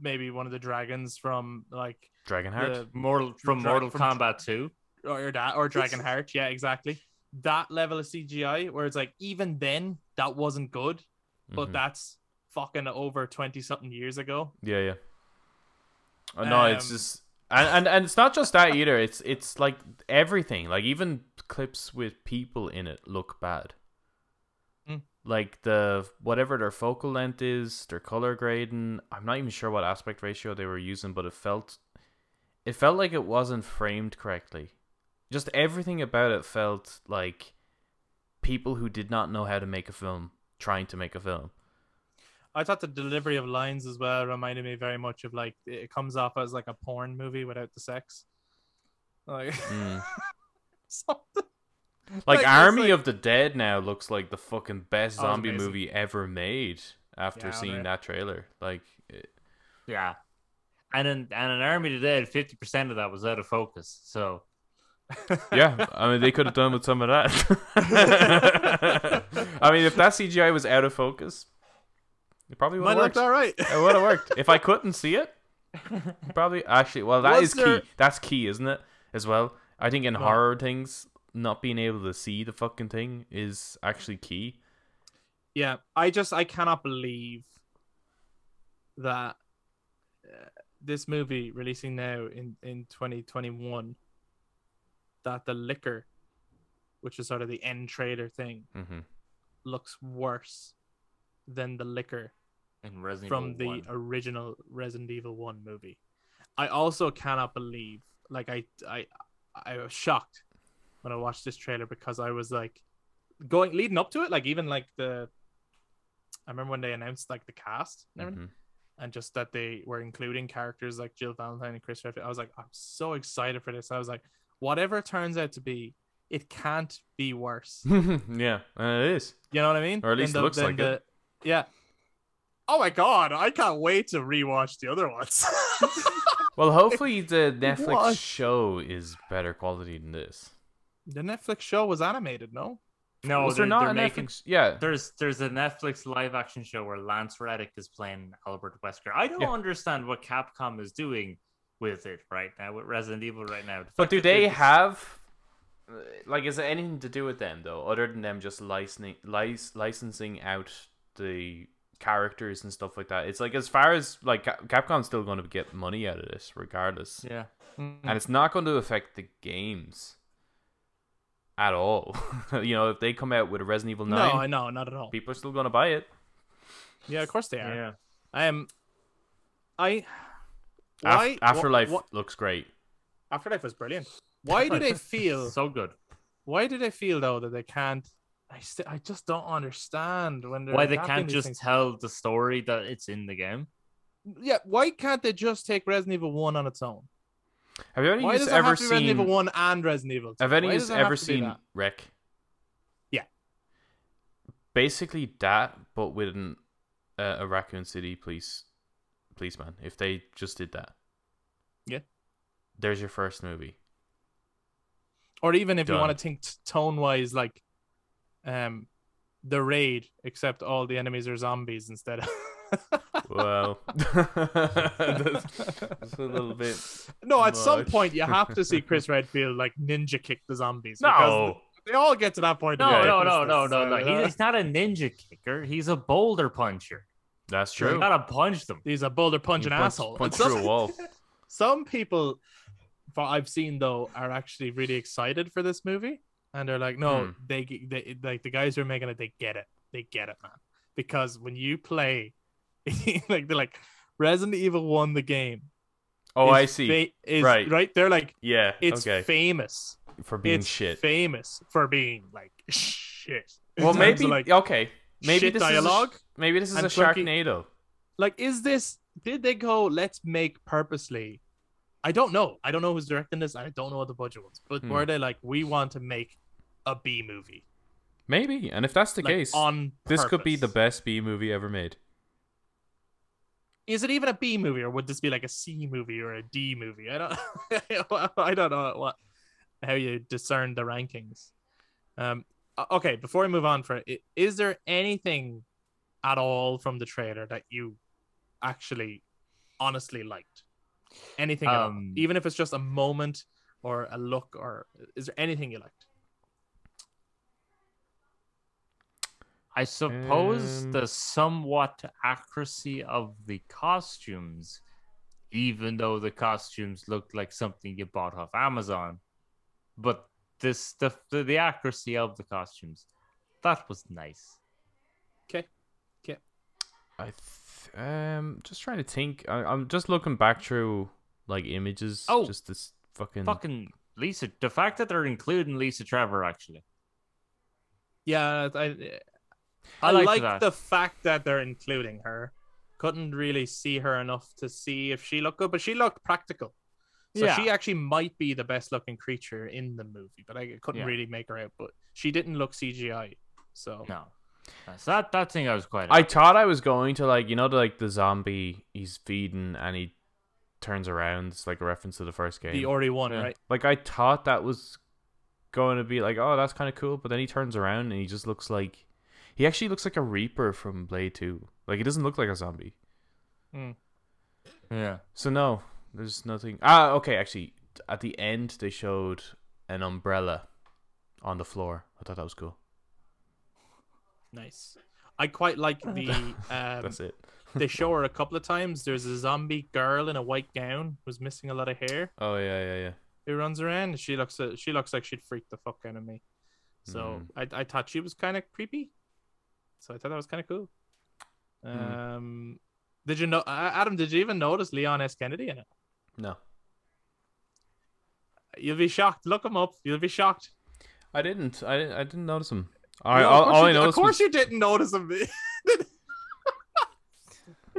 maybe one of the dragons from like Dragonheart. the Mortal from Dra- Mortal from- Kombat 2. or that or Dragonheart. Yeah, exactly. That level of CGI where it's like even then that wasn't good, but Mhm. that's fucking over twenty something years ago. Yeah, yeah. Oh, no, it's Um, just and, and and it's not just that either. It's it's like everything. Like even clips with people in it look bad. Mm. Like the whatever their focal length is, their color grading. I'm not even sure what aspect ratio they were using, but it felt it felt like it wasn't framed correctly. Just everything about it felt like people who did not know how to make a film trying to make a film. I thought the delivery of lines as well reminded me very much of like it comes off as like a porn movie without the sex. Like Mm. something. Like, Like, Army like- of the Dead now looks like the fucking best Oh, zombie movie ever made after Yeah, seeing man. that trailer. Like, it- Yeah. And in and in Army of the Dead, 50% of that was out of focus. So yeah, I mean, they could have done with some of that. I mean, if that CGI was out of focus, it probably would have worked. all right. It would have worked. If I couldn't see it, probably actually. Well, that Was is there- key. That's key, isn't it? As well, I think in No. horror things, not being able to see the fucking thing is actually key. Yeah, I just I cannot believe that uh, this movie releasing now in in 2021 that the Licker, which is sort of the end trader thing, hmm looks worse than the Licker In Resident from the 1. original Resident Evil 1 movie. I also cannot believe like I I I was shocked when I watched this trailer because I was like going leading up to it like even like the I remember when they announced like the cast and everything hmm and just that they were including characters like Jill Valentine and Chris Redfield. I was like I'm so excited for this. I was like whatever it turns out to be it can't be worse. yeah, and it is. You know what I mean? Or at least Than it looks than like it. Yeah. Oh my god, I can't wait to rewatch the other ones. Well, hopefully the Netflix What? show is better quality than this. the Netflix show was animated, no? no, was they're, there not they're making Netflix? Yeah, there's there's a Netflix live action show where Lance Reddick is playing Albert Wesker. I don't Yeah. understand what Capcom is doing with it right now with Resident Evil right now. The but do they they're- have like is it anything to do with them though, other than them just licensing lic- licensing out the characters and stuff like that? It's like as far as like Capcom's still going to get money out of this regardless, Yeah. and it's not going to affect the games at all. you know, if they come out with a Resident Evil no, Nine, I know, not at all. people are still going to buy it. Yeah, of course they are. Yeah. Um, I. Af- Afterlife What, looks great. Afterlife was brilliant. Why do they feel? so good? why do they feel though that they can't? I st- I just don't understand when they're Why they can't just things. tell the story that it's in the game? Yeah, why can't they just take Resident Evil One on its own? Have you any Why does ever have to be Resident seen? Evil One and Resident Evil? 2? Have any of you ever seen? REC? Yeah. Basically that, but with an, uh, a Raccoon City police policeman. If they just did that, Yeah. There's your first movie. or even if you want to think tone wise, like um, the raid, except all the enemies are zombies instead of. Well, that's, that's a little bit. no, at some point you have to see Chris Redfield like ninja kick the zombies. No, they all get to that point. No, no, no, no, no, no. uh, He's not a ninja kicker. He's a boulder puncher. That's True. You gotta punch them. He's a boulder punching You punch- asshole. punch Some- through a wall. Some people, for I've seen though, are actually really excited for this movie, and they're like, no, Hmm. they, they like the guys who are making it, they get it, they get it, man. Because when you play, like they're like Resident Evil one the game. Oh, is I see. fa- is, Right. right. They're like, yeah. it's okay. famous. For being it's shit. famous for being like shit. well, maybe. like okay. Maybe shit this dialogue. is a, maybe this is a clunky- Sharknado. like is this did they go let's make purposely? I don't know. I don't know who's directing this. I don't know what the budget was. But Hmm. were they like we want to make a b movie? Maybe, and if that's the like, case, on this could be the best B movie ever made. is it even a b movie or would this be like a c movie or a d movie? I don't i don't know what how you discern the rankings. Um o- okay before we move on for it is there anything at all from the trailer that you actually honestly liked anything at all? Um, even if it's just a moment or a look or is there anything you liked I suppose Um, the somewhat accuracy of the costumes, even though the costumes looked like something you bought off Amazon, but this the the, the accuracy of the costumes, that was nice. Okay. Okay. I th- um just trying to think. I- I'm just looking back through like images. Oh. just this fucking. Fucking Lisa, the fact that they're including Lisa Trevor actually, yeah i i, I liked like that. the fact that they're including her couldn't really see her enough to see if she looked good but she looked practical so Yeah. she actually might be the best looking creature in the movie but i couldn't Yeah. really make her out but she didn't look cgi so no, so that that thing I was quite. I thought I was going to like you know the, like the zombie he's feeding and he turns around. It's like a reference to the first game. the ori one Yeah. right like I thought that was going to be like oh that's kind of cool, but then he turns around and he just looks like he actually looks like a Reaper from Blade Two. Like he doesn't look like a zombie. Hmm. yeah. So no, there's nothing. Ah, okay. Actually, at the end they showed an umbrella on the floor. I thought that was cool. Nice. I quite like the. Um, That's it. they show her a couple of times. There's a zombie girl in a white gown who's missing a lot of hair Oh yeah, yeah, yeah. who runs around. She looks uh, she looks like she'd freak the fuck out of me. So I I thought she was kind of creepy. So I thought that was kind of cool. Um, did you know Adam? Did you even notice Leon S. Kennedy in it? No, You'll be shocked. Look him up. You'll be shocked. I didn't. I didn't. I didn't notice him. I, No, all, of course all you I did- Of noticed course was you didn't notice him. he doesn't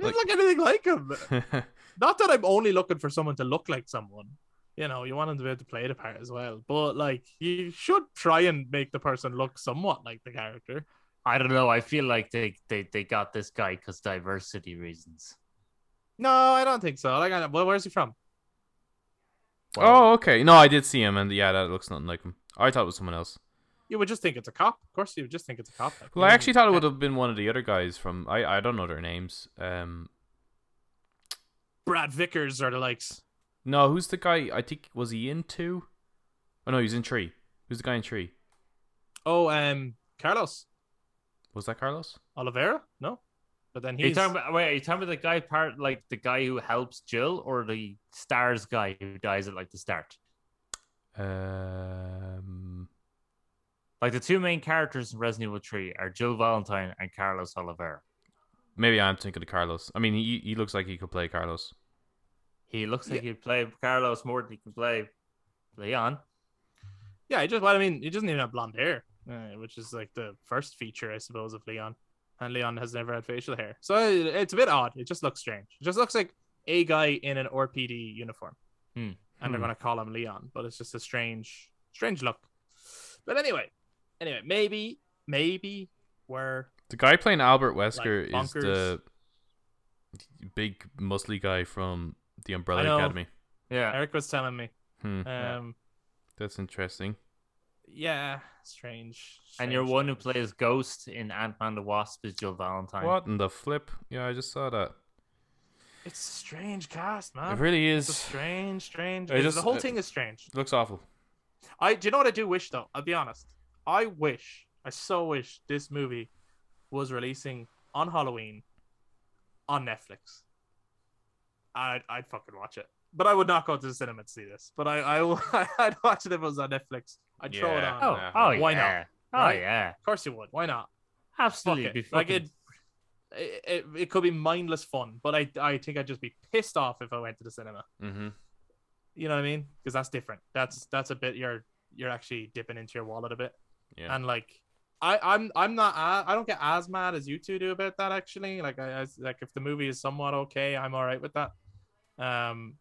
Like- look anything like him. Not that I'm only looking for someone to look like someone. You know, you want them to be able to play the part as well. But like, you should try and make the person look somewhat like the character. I don't know. I feel like they they, they got this guy because diversity reasons. No, I don't think so. Like, I, well, where's he from? Oh, okay. No, I did see him, and yeah, that looks nothing like him. I thought it was someone else. You would just think it's a cop. Of course, you would just think it's a cop. Like, Well, I actually thought it would have been one of the other guys from. I I don't know their names. Um, Brad Vickers or the likes. no, who's the guy? I think was he in two? Oh no, he's in three. Who's the guy in three? Oh, um, Carlos Was that Carlos? Oliveira. No, but then Are you he's talking about wait? Are you talking about the guy part like the guy who helps Jill, or the stars guy who dies at like the start? Um, Like the two main characters in Resident Evil 3 are Jill Valentine and Carlos Oliveira. maybe I'm thinking of Carlos. I mean, he he looks like he could play Carlos. He looks like he'd play Carlos more than he can play Leon. yeah. He just well, I mean, he doesn't even have blonde hair, uh, which is like the first feature, I suppose, of Leon. And Leon has never had facial hair, so it's a bit odd. It just looks strange. It just looks like a guy in an RPD uniform, Hmm. and they're Hmm. gonna call him Leon, but it's just a strange, strange look. But anyway, anyway, maybe, maybe we're The guy playing Albert Wesker is the big muscly guy from the Umbrella Academy. Yeah. Eric was telling me. Hmm, Yeah. Um, that's interesting. Yeah, strange. And your strange one who plays Ghost in Ant Man the Wasp is Jill Valentine. What in the flip? Yeah, I just saw that. It's a strange cast, man. It really It's a is. strange, strange. I just- the whole thing is strange. Looks awful. I do you know what I do wish though? I'll be honest. I wish, I so wish this movie was releasing on Halloween on Netflix. I'd I'd fucking watch it. But I would not go to the cinema to see this. But I I I'd watch it if it was on Netflix. I'd throw it Yeah. on. Oh, Yeah. oh, Why yeah. not? Oh, Right? yeah. Of course you would. Why not? Absolutely. Be it. Like fucking- it, it, it, it could be mindless fun, but I I think I'd just be pissed off if I went to the cinema. Mm-hmm. You know what I mean? Because that's different. That's that's a bit you're you're actually dipping into your wallet a bit. Yeah. and like I, I'm I'm not a- I don't get as mad as you two do about that actually. Like I, I like if the movie is somewhat okay, I'm all right with that. Um,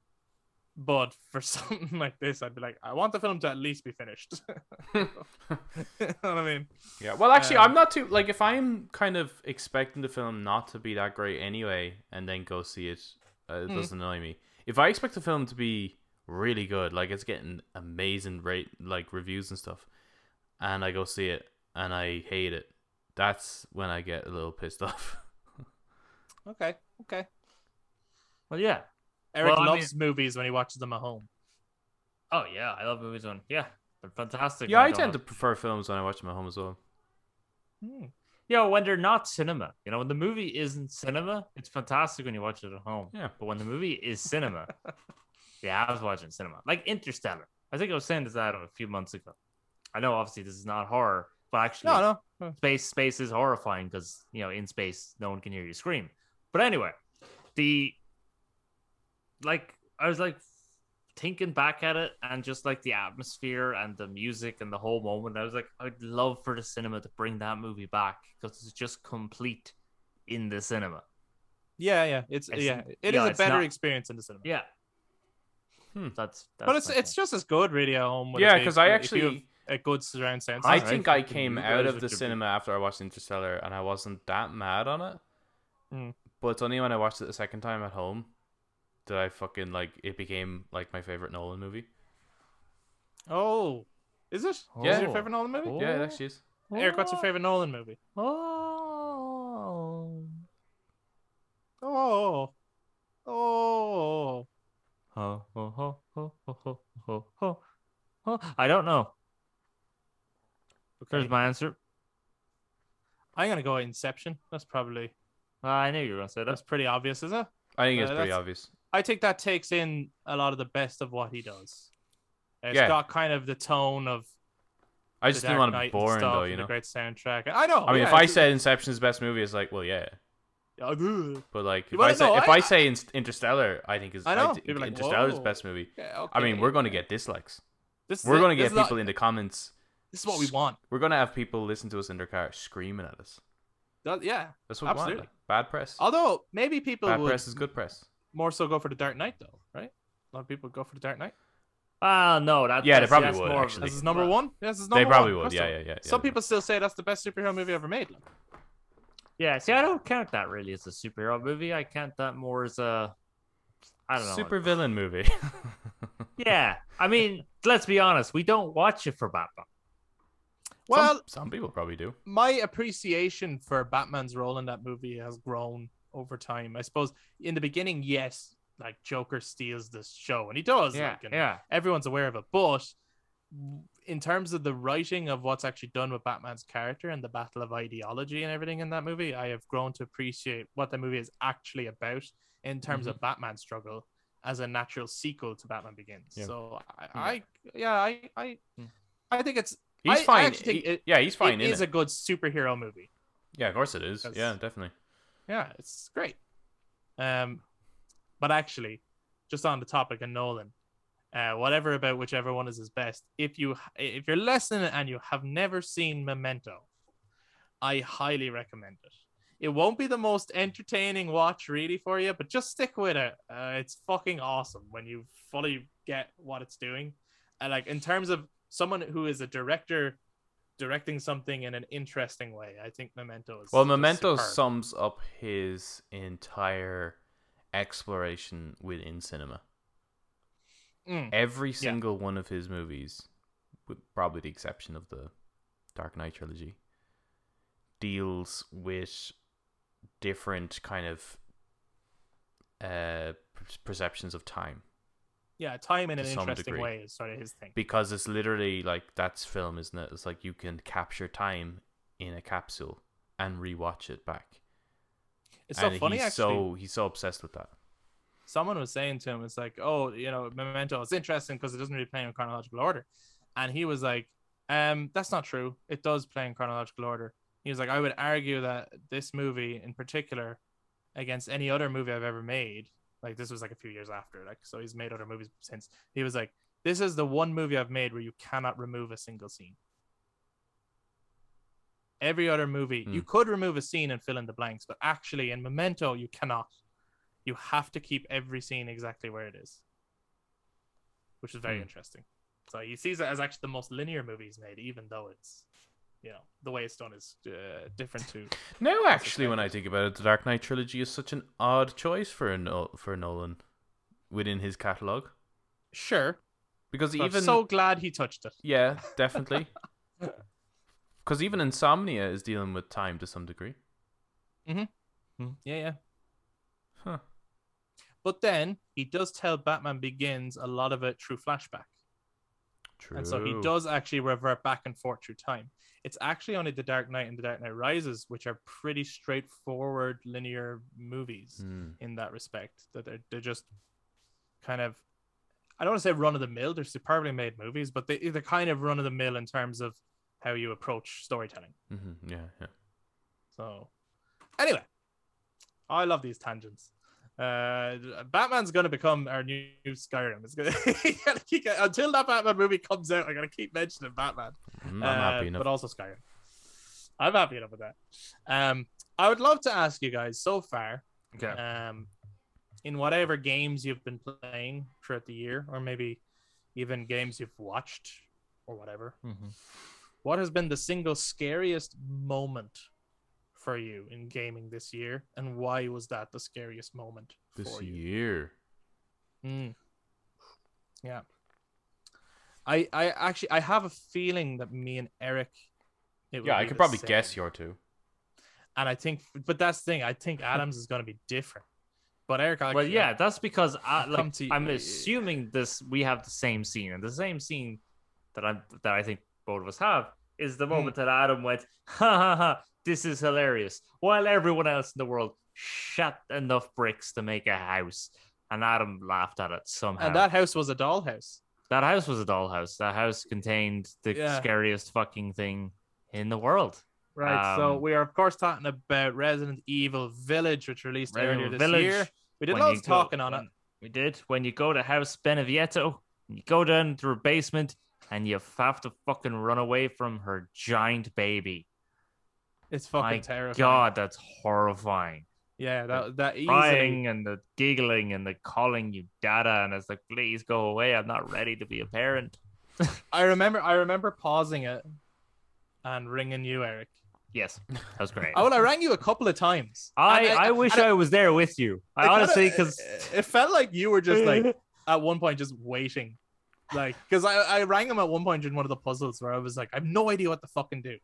but for something like this, I'd be like, I want the film to at least be finished. you know what I mean? Yeah. Well, actually, Um, I'm not too like if I'm kind of expecting the film not to be that great anyway, and then go see it, uh, it Hmm. doesn't annoy me. If I expect the film to be really good, like it's getting amazing rate like reviews and stuff, and I go see it and I hate it, that's when I get a little pissed off. Okay, okay. well, yeah. Eric Well, I loves movies when he watches them at home. Oh, yeah. I love movies on. Yeah. They're fantastic. yeah, when I don't tend to prefer films when I watch them at home as well. Hmm. Yeah, when they're not cinema. You know, when the movie isn't cinema, it's fantastic when you watch it at home. Yeah. But when the movie is cinema, yeah, I was watching cinema. Like Interstellar. I think I was saying this out a few months ago. I know obviously this is not horror, but actually No, no. space space is horrifying because you know in space no one can hear you scream. But anyway, the like I was like thinking back at it and just like the atmosphere and the music and the whole moment. I was like, I'd love for the cinema to bring that movie back because it's just complete in the cinema. Yeah, yeah. It's, It's- yeah. It is yeah, a better not- experience in the cinema. Yeah. Hmm. That's, that's but it's it's thing. just as good really at home. Yeah, 'cause I actually- a good surround sound. I Alright, think I came out of the your cinema after I watched Interstellar, and I wasn't that mad on it. Mm. But it's only when I watched it the second time at home that I fucking like it became like my favorite Nolan movie. Oh, is it? Yeah. Is your favorite Nolan movie? Oh. Yeah, it actually is. Eric, what's your favorite Nolan movie? Oh. Oh, oh. Ho, ho, ho, ho, ho, ho, ho, ho, ho. I don't know. Okay. There's my answer. I'm gonna go Inception. That's probably Uh, I knew you were gonna say that. that's pretty obvious, is it? I think it's Uh, pretty obvious. I think that takes in a lot of the best of what he does. It's Yeah. got kind of the tone of I just didn't want to be boring though, you know. great soundtrack. I know. I mean, yeah, if I said Inception's the best movie, it's like, well, yeah. But like, if I say know, if I- I, say Interstellar, I think is I know. People like, Interstellar's best movie. Yeah, I mean, we're gonna get dislikes. This We're gonna get is not- people in the comments. This is what we want. We're gonna have people listen to us in their car screaming at us. That- yeah. That's what we Absolutely. want. Like, bad press. Although maybe people Bad would press is good press. More so go for the Dark Knight though, right? A lot of people go for the Dark Knight. Ah, no, that, Yeah, they probably that's would, more actually. This is number one. Yes, it's They number probably one. would. Of Yeah, yeah, so. yeah. yeah. Some people still say that's the best superhero movie ever made. like. Yeah, see, I don't count that really as a superhero movie. I count that more as a, I don't know. super villain movie. Yeah, I mean, let's be honest. We don't watch it for Batman. Well, some, some people probably do. my appreciation for Batman's role in that movie has grown over time. I suppose in the beginning, yes, like Joker steals the show, and he does. Yeah, like, and yeah. everyone's aware of it. But in terms of the writing of what's actually done with Batman's character and the battle of ideology and everything in that movie, I have grown to appreciate what the movie is actually about in terms Mm-hmm. of Batman's struggle as a natural sequel to Batman Begins. Yeah. So I, I, yeah, I, I, Hmm. I think it's He's I- I fine. actually think He- it- yeah, he's fine it is it. a good superhero movie. Yeah, of course it is. Yeah, definitely. Yeah, it's great. Um, but actually, just on the topic of Nolan, uh, whatever about whichever one is his best. If you if you're listening and you have never seen Memento, I highly recommend it. It won't be the most entertaining watch really for you, but just stick with it. Uh, it's fucking awesome when you fully get what it's doing. And like in terms of someone who is a director directing something in an interesting way, I think Memento is Well, Memento superb. sums up his entire exploration within cinema. Mm. Every single one of his movies, with probably the exception of the Dark Knight trilogy, deals with different kind of uh perceptions of time Yeah, time in an interesting degree. way is sort of his thing. because it's literally like that's film, isn't it? It's like you can capture time in a capsule and rewatch it back. It's so and funny he's actually. so he's so obsessed with that. Someone was saying to him, "It's like, oh, you know, Memento. It's interesting because it doesn't really play in chronological order," and he was like, "Um, that's not true. It does play in chronological order." He was like, "I would argue that this movie, in particular, against any other movie I've ever made, like this was like a few years after, like so he's made other movies since. He was like, this is the one movie I've made where you cannot remove a single scene." Every other movie, you Hmm. could remove a scene and fill in the blanks, but actually in Memento, you cannot. You have to keep every scene exactly where it is, which is very Hmm. interesting. So he sees it as actually the most linear movie he's made, even though it's, you know, the way it's done is uh, different to. No, actually, when I think about it, the Dark Knight trilogy is such an odd choice for no- for Nolan within his catalog Sure, because but even I'm so glad he touched it. yeah, definitely. Because even Insomnia is dealing with time to some degree. Mm hmm. Yeah, yeah. Huh. But then he does tell Batman Begins a lot of it through flashback. True. And so he does actually revert back and forth through time. It's actually only The Dark Knight and The Dark Knight Rises, which are pretty straightforward linear movies Hmm. in that respect. That they're, they're just kind of, I don't want to say run of the mill, they're superbly made movies, but they, they're kind of run of the mill in terms of how you approach storytelling. hmm Yeah, yeah. So, anyway, I love these tangents. Uh, Batman's gonna become our new Skyrim. It's gonna, keep, until that Batman movie comes out. I gotta keep mentioning Batman. Mm, I'm Uh, happy enough. But also Skyrim. I'm happy enough with that. Um, I would love to ask you guys so far, Okay. um, in whatever games you've been playing throughout the year, or maybe even games you've watched or whatever, what has been the single scariest moment for you in gaming this year, and why was that the scariest moment this for you? year. Mm. Yeah. I I actually I have a feeling that me and Eric. it Yeah, I could probably same. guess your two. And I think, but that's the thing. I think Adams is going to be different. But Eric, I Well, yeah, that's because I, like, to, I'm assuming this we have the same scene, and the same scene that I that I think both of us have is the moment that Adam went, ha ha ha, this is hilarious. While everyone else in the world shot enough bricks to make a house, and Adam laughed at it somehow. And that house was a dollhouse. that house was a dollhouse. That house contained the Yeah. scariest fucking thing in the world. Right. so Um, we are of course talking about Resident Evil Village, which released earlier this Village, year. We did lots of go- talking on it. We did. When you go to House Beneviento, you go down to her basement, and you have to fucking run away from her giant baby. It's fucking My terrifying. God, that's horrifying. Yeah, that that easily. Crying and the giggling and the calling you dada, and it's like, please go away. I'm not ready to be a parent. I remember. I remember pausing it and ringing you, Eric. Yes, that was great. Oh, well, I rang you a couple of times. I, And I wish I was there with you. I honestly, because it felt like you were just like at one point just waiting, like because I I rang him at one point in one of the puzzles where I was like I have no idea what to fucking do,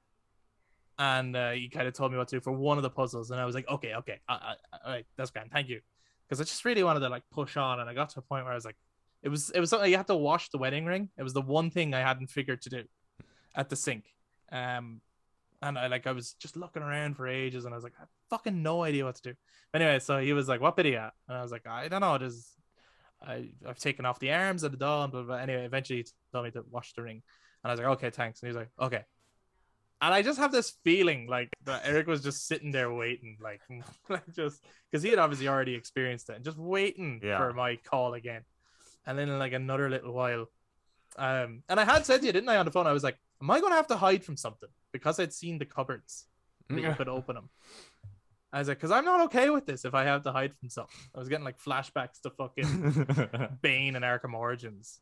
and uh, he kind of told me what to do for one of the puzzles, and I was like okay okay all right that's grand thank you, because I just really wanted to like push on, and I got to a point where I was like it was it was something you had to wash the wedding ring. It was the one thing I hadn't figured to do at the sink, um. And I like I was just looking around for ages, and I was like, I have fucking no idea what to do. Anyway, so he was like, "What bit are you at?" And I was like, "I don't know. Just I I've taken off the arms of the doll." And blah. Anyway, eventually he told me to wash the ring, and I was like, "Okay, thanks." And he was like, "Okay." And I just have this feeling like that Eric was just sitting there waiting, like, like just because he had obviously already experienced it, and just waiting Yeah. for my call again. And then in like another little while, um, and I had said to you, didn't I, on the phone? I was like, "Am I going to have to hide from something?" Because I'd seen the cupboards that you could open them. I was like, because I'm not okay with this if I have to hide from something. I was getting like flashbacks to fucking Bane and Arkham Origins,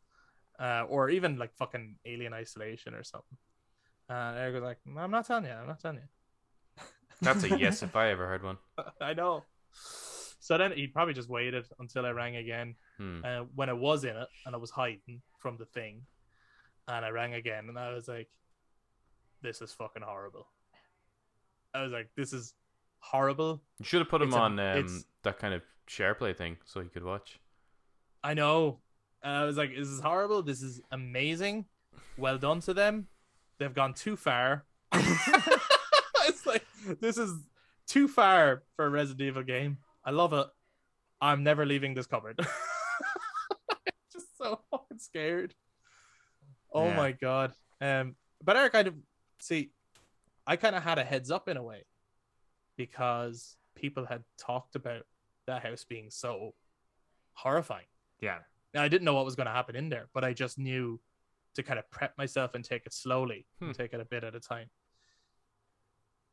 uh, or even like fucking Alien Isolation or something. And Eric was like, I'm not telling you. I'm not telling you. That's a yes if I ever heard one. I know. So then he probably just waited until I rang again Hmm. uh, when I was in it and I was hiding from the thing. And I rang again and I was like, this is fucking horrible. I was like, this is horrible. You should have put him It's a- on um, that kind of share play thing so he could watch. I know. And I was like, this is horrible. This is amazing. Well done to them. They've gone too far. it's like, this is too far for a Resident Evil game. I love it. I'm never leaving this cupboard. Just so fucking scared. Oh Yeah. my god. Um, but Eric, I kind of see. I kind of had a heads up in a way because people had talked about that house being so horrifying. yeah. Now, I didn't know what was going to happen in there, but I just knew to kind of prep myself and take it slowly Hmm. take it a bit at a time.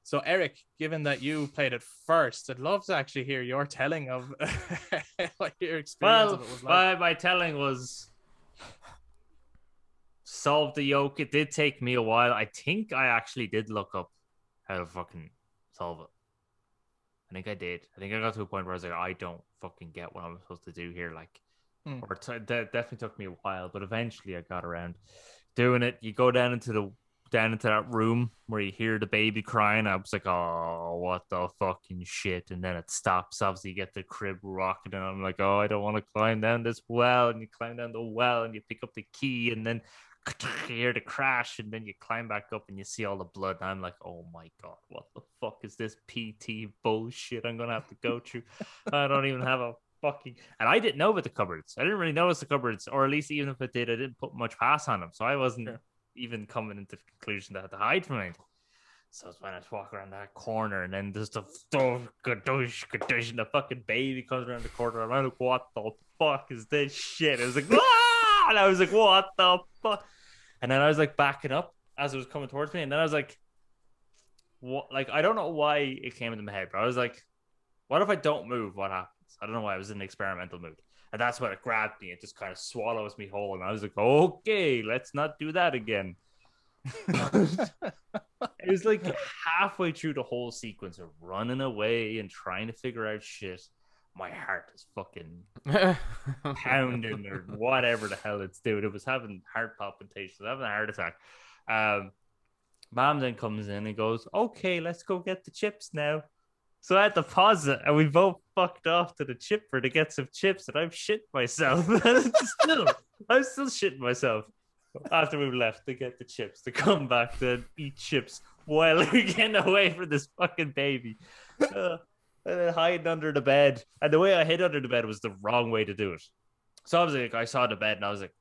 So, Eric, given that you played it first, I'd love to actually hear your telling of what your experience Well, of it was like. my, my telling was solve the yoke. It did take me a while. I think I actually did look up how to fucking solve it. I think I did. I think I got to a point where I was like, I don't fucking get what I'm supposed to do here. Like, Hmm. or t- that definitely took me a while, but eventually I got around doing it. You go down into the down into that room where you hear the baby crying. I was like, oh, what the fucking shit. And then it stops. Obviously, you get the crib rocking, and I'm like, oh, I don't want to climb down this well. And you climb down the well and you pick up the key, and then you hear the crash, and then you climb back up and you see all the blood. And I'm like, oh my God, what the fuck is this PT bullshit I'm to have to go through? I don't even have a fucking. And I didn't know about the cupboards. I didn't really notice the cupboards, or at least even if I did, I didn't put much pass on them. So I wasn't Sure. even coming into the conclusion that I had to hide from anything. So it's when I walk around that corner and then there's the gadoosh, gadoosh, and the fucking baby comes around the corner. And I'm like, what the fuck is this shit? I was like, ah! And I was like, what the fuck? And then I was like backing up as it was coming towards me. And then I was like, what? Like, I don't know why it came into my head, but I was like, what if I don't move? What happens? I don't know why I was in experimental mood. And that's when it grabbed me. It just kind of swallows me whole. And I was like, okay, let's not do that again. it was like halfway through the whole sequence of running away and trying to figure out shit. My heart is fucking pounding or whatever the hell it's doing. It was having heart palpitations, having a heart attack. Um, Mom then comes in and goes, "Okay, let's go get the chips now." So I had to pause it, and we both fucked off to the chipper to get some chips, and I'm shit myself. still, I'm still shitting myself after we left to get the chips to come back to eat chips while we're getting away from this fucking baby. Uh, and then hiding under the bed. And the way I hid under the bed was the wrong way to do it. So I was like, I saw the bed and I was like,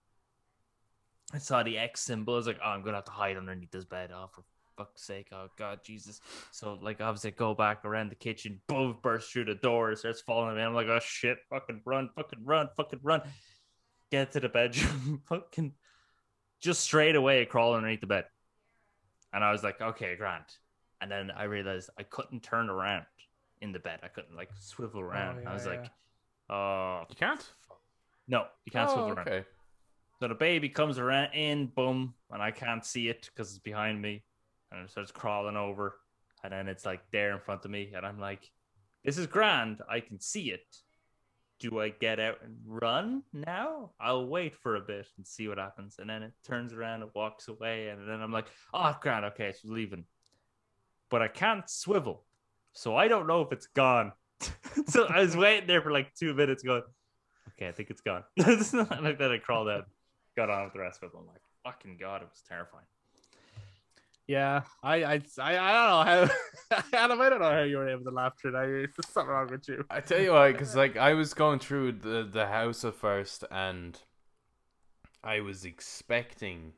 I saw the X symbol. I was like, oh, I'm gonna have to hide underneath this bed. Oh, for fuck's sake. Oh God, Jesus. So like obviously go back around the kitchen, boom, burst through the door, starts falling in. I'm like, oh shit, fucking run, fucking run, fucking run. Get to the bedroom, fucking just straight away crawl underneath the bed. And I was like, okay, Grant. And then I realized I couldn't turn around in the bed. I couldn't like swivel oh, around. yeah, I was yeah. like, oh You can't. no, you can't oh, swivel around. okay. So the baby comes around in, boom, and I can't see it because it's behind me, and it starts crawling over, and then it's like there in front of me, and I'm like, "This is grand. I can see it. Do I get out and run now? I'll wait for a bit and see what happens." And then it turns around and walks away, and then I'm like, "Oh, grand. Okay, it's leaving." But I can't swivel, so I don't know if it's gone. so I was waiting there for like two minutes, going, "Okay, I think it's gone." and like then I crawled out got on with the rest of it. I'm like, fucking god, it was terrifying. Yeah, I, I, I, I don't know how, Adam. I don't know how you were able to laugh through that. There's something wrong with you. I tell you why, because like I was going through the the house at first, and I was expecting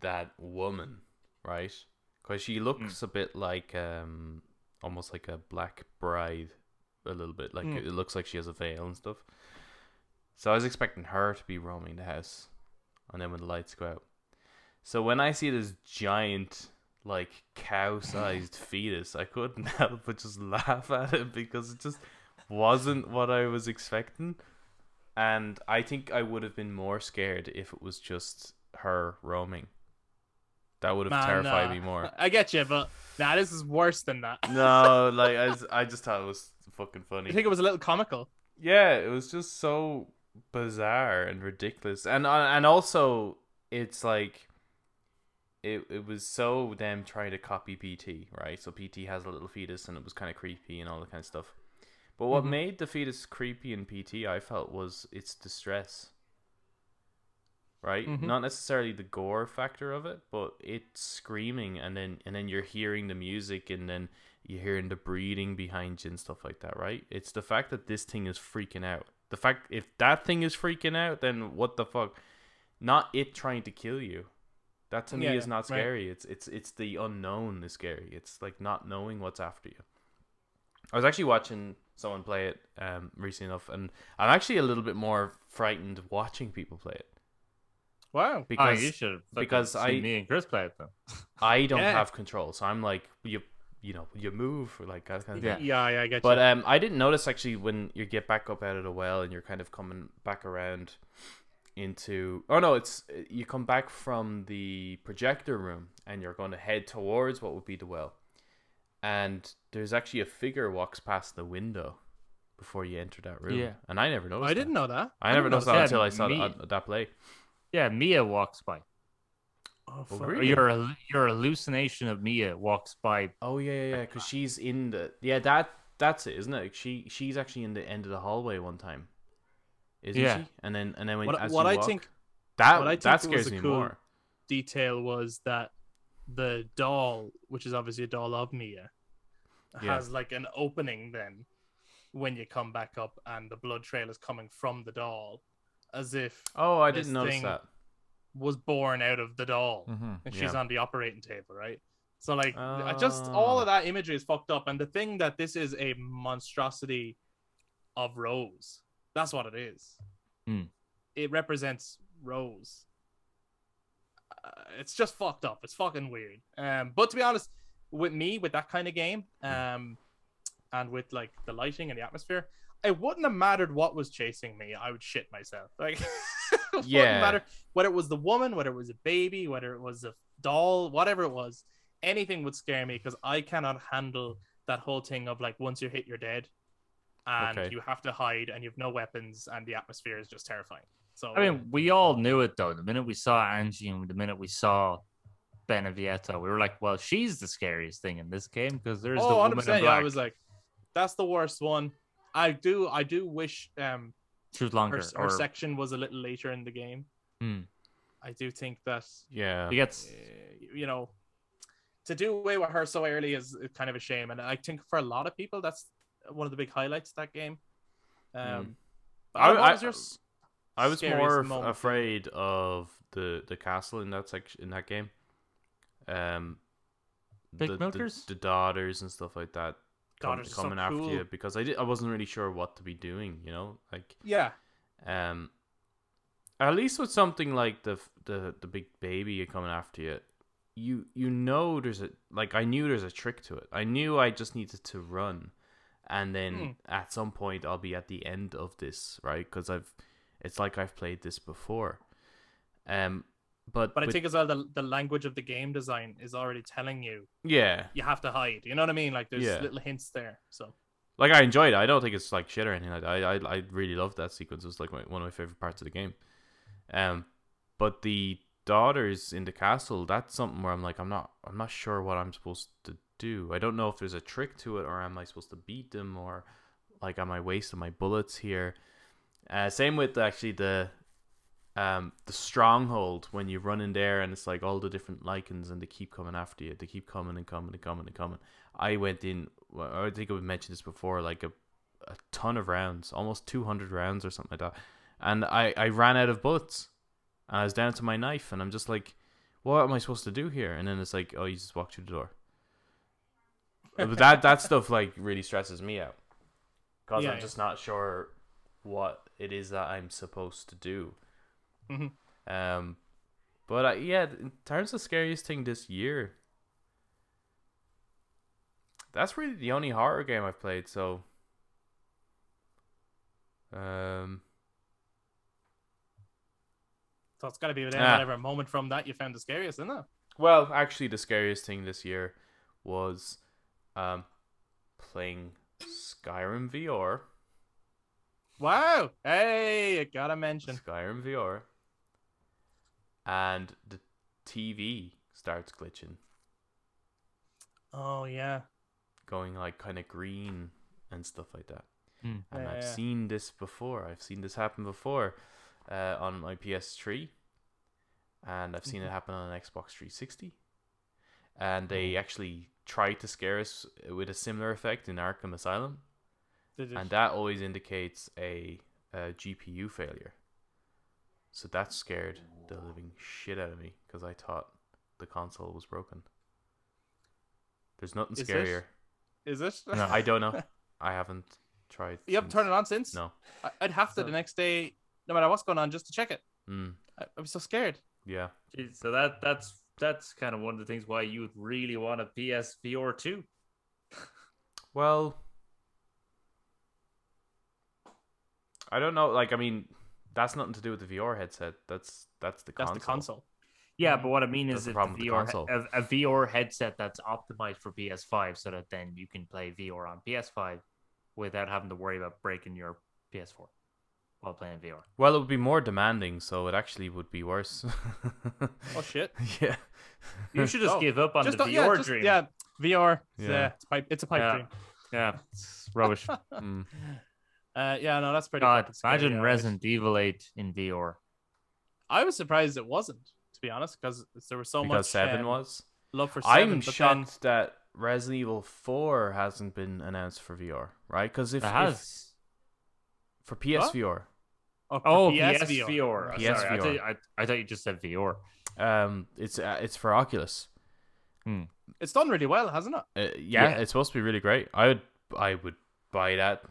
that woman, right? Because she looks a bit like um, almost like a black bride, a little bit like Mm. it looks like she has a veil and stuff. So I was expecting her to be roaming the house, and then when the lights go out. So when I see this giant, like cow-sized fetus, I couldn't help but just laugh at it because it just wasn't what I was expecting. And I think I would have been more scared if it was just her roaming. That would have Man, terrified me more. I get you, but nah, this is worse than that. No, like I, just- I just thought it was fucking funny. I think it was a little comical. Yeah, it was just so bizarre and ridiculous, and uh, and also it's like it it was so them trying to copy PT, right? So PT has a little fetus, and it was kind of creepy and all that kind of stuff. But what Mhm. made the fetus creepy in PT, I felt, was its distress. Right, Mhm. not necessarily the gore factor of it, but it's screaming, and then and then you're hearing the music, and then you're hearing the breathing behind you and stuff like that, right? It's the fact that this thing is freaking out. The fact if that thing is freaking out, then what the fuck? Not it trying to kill you. That to me Yeah, is not right. scary. It's it's it's the unknown is scary. It's like not knowing what's after you. I was actually watching someone play it um recently enough, and I'm actually a little bit more frightened watching people play it Wow. because oh, you should have because I- me and Chris play it then. I don't Yeah. have control. So I'm like you you know you move or like that kind of Yeah. thing. Yeah, yeah, I get But you. um, I didn't notice actually when you get back up out of the well and you're kind of coming back around into. Oh no, it's you come back from the projector room and you're going to head towards what would be the well, and there's actually a figure walks past the window before you enter that room. Yeah. and I never noticed. I that. didn't know that. I never noticed know that until I saw that, uh, that play. Yeah, Mia walks by. Oh, Oh, fuck. really? Your your hallucination of Mia walks by. Oh yeah, yeah, yeah. Because she's in the yeah that that's it, isn't it? She she's actually in the end of the hallway one time, isn't Yeah. she? And then and then when What, what you I walk- think that what I think that scares a me cool- more. detail was that the doll, which is obviously a doll of Mia, Yeah. has like an opening then when you come back up and the blood trail is coming from the doll as if Oh, I didn't notice that. was born out of the doll Mm-hmm. and she's Yeah. on the operating table, right? So like I just all of that imagery is fucked up and the thing that this is a monstrosity of Rose. That's what it is. Hmm. It represents Rose. Uh, it's just fucked up. It's fucking weird. Um, but to be honest, with me, with that kind of game, um, and with like the lighting and the atmosphere, it wouldn't have mattered what was chasing me. I would shit myself. Like, it wouldn't Yeah. matter whether it was the woman, whether it was a baby, whether it was a doll, whatever it was. Anything would scare me because I cannot handle that whole thing of like once you're hit, you're dead, and Okay. you have to hide, and you have no weapons, and the atmosphere is just terrifying. So I mean, we all knew it though. The minute we saw Angie and the minute we saw Beneviento, we were like, "Well, she's the scariest thing in this game because there's the oh, woman 100%, in yeah. I was like, that's the worst one. I do, I do wish um she was her, longer. her or section was a little later in the game. Hmm. I do think that Yeah. he gets uh, you know to do away with her so early is is kind of a shame, and I think for a lot of people that's one of the big highlights of that game. Um, but I- I- was your s- I was more moment? afraid of the the castle in that section in that game. Um, Big the, the, milkers? the daughters and stuff like that come, are so coming after cool. you because I did I wasn't really sure what to be doing. You know, like Yeah, um, at least with something like the the the big baby coming after you, you you know there's a like I knew there's a trick to it. I knew I just needed to run, and then Hmm. at some point I'll be at the end of this, right? Because I've it's like I've played this before. Um, but but I with- think as well the the language of the game design is already telling you yeah, you have to hide. You know what I mean? Like there's Yeah. little hints there. So like I enjoyed it. I don't think it's like shit or anything like that. I I, I really loved that sequence. It was like my, one of my favorite parts of the game. Um, but the daughters in the castle, that's something where I'm like, I'm not, I'm not sure what I'm supposed to do. I don't know if there's a trick to it, or am I supposed to beat them, or like, am I wasting my bullets here? Uh, same with actually the, um, the stronghold when you run in there and it's like all the different Lycans and they keep coming after you. They keep coming and coming and coming and coming. I went in. I think I mentioned this before, like a, a ton of rounds, almost 200 rounds or something like that and I, I ran out of bullets and I was down to my knife and I'm just like what am I supposed to do here and then it's like oh you just walk through the door but that that stuff like really stresses me out because Yeah, I'm yeah. just not sure what it is that I'm supposed to do Mhm. um but uh, yeah in terms of scariest thing this year that's really the only horror game I've played so um so it's got to be within Ah. whatever moment from that you found the scariest, isn't it? Well, actually, the scariest thing this year was um, playing Skyrim VR. Wow! Hey, you gotta mention. Skyrim VR. And the TV starts glitching, Oh yeah. going like kind of green and stuff like that. Hmm. And Yeah, I've yeah. seen this before. I've seen this happen before uh, on my PS3, and I've seen it Mhm. happen on an Xbox 360. And they actually tried to scare us with a similar effect in Arkham Asylum, Did it? and that always indicates a, a GPU failure. So that scared the living shit out of me because I thought the console was broken. There's nothing Is scarier. Is it? No, I don't know. I haven't tried. you haven't turned it on since? No. I- I'd have to So- the next day, no matter what's going on, just to check it. Mm, I, I was so scared. yeah. Jeez, so that that's that's kind of one of the things why you would really want a PSVR two. Well, I don't know. Like, I mean, that's nothing to do with the VR headset. That's that's the That's console. the console. Yeah, but what I mean That's is the if problem the with the console. a, a VR headset that's optimized for PS5, so that then you can play VR on PS5 without having to worry about breaking your PS4 while playing VR. Well, it would be more demanding, so it actually would be worse. Oh shit! yeah. You should just Oh, give up on just the VR yeah, just- dream. Yeah, VR. Yeah. Yeah, it's, pipe, it's a pipe Yeah. dream. yeah, it's rubbish. Mm. Uh, yeah, no, that's pretty. God, scary, imagine yeah, right. Resident Evil 8 in VR. I was surprised it wasn't, to be honest, because there was so because much seven um, was. love for 7 I'm but then- that Resident Evil Four hasn't been announced for VR, right? Because if, It if has. for PSVR, oh, for Oh, PSVR. PSVR. PSVR. Sorry, I, thought, I, I thought you just said VR. um, it's uh, it's for Oculus. It's done really well, hasn't it? Uh, yeah, Yeah. it's supposed to be really great. I would I would buy that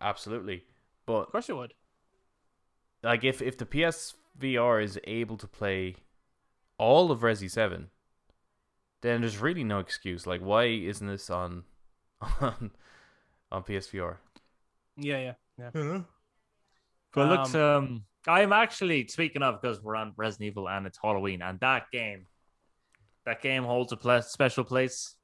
absolutely. But Of course you would. like if if the PSVR is able to play all of Resi 7, then there's really no excuse. Like why isn't this on on on PSVR? Yeah, yeah, yeah. But it looks, um, I'm actually speaking of because we're on Resident Evil and it's Halloween, and that game, that game holds a pla special place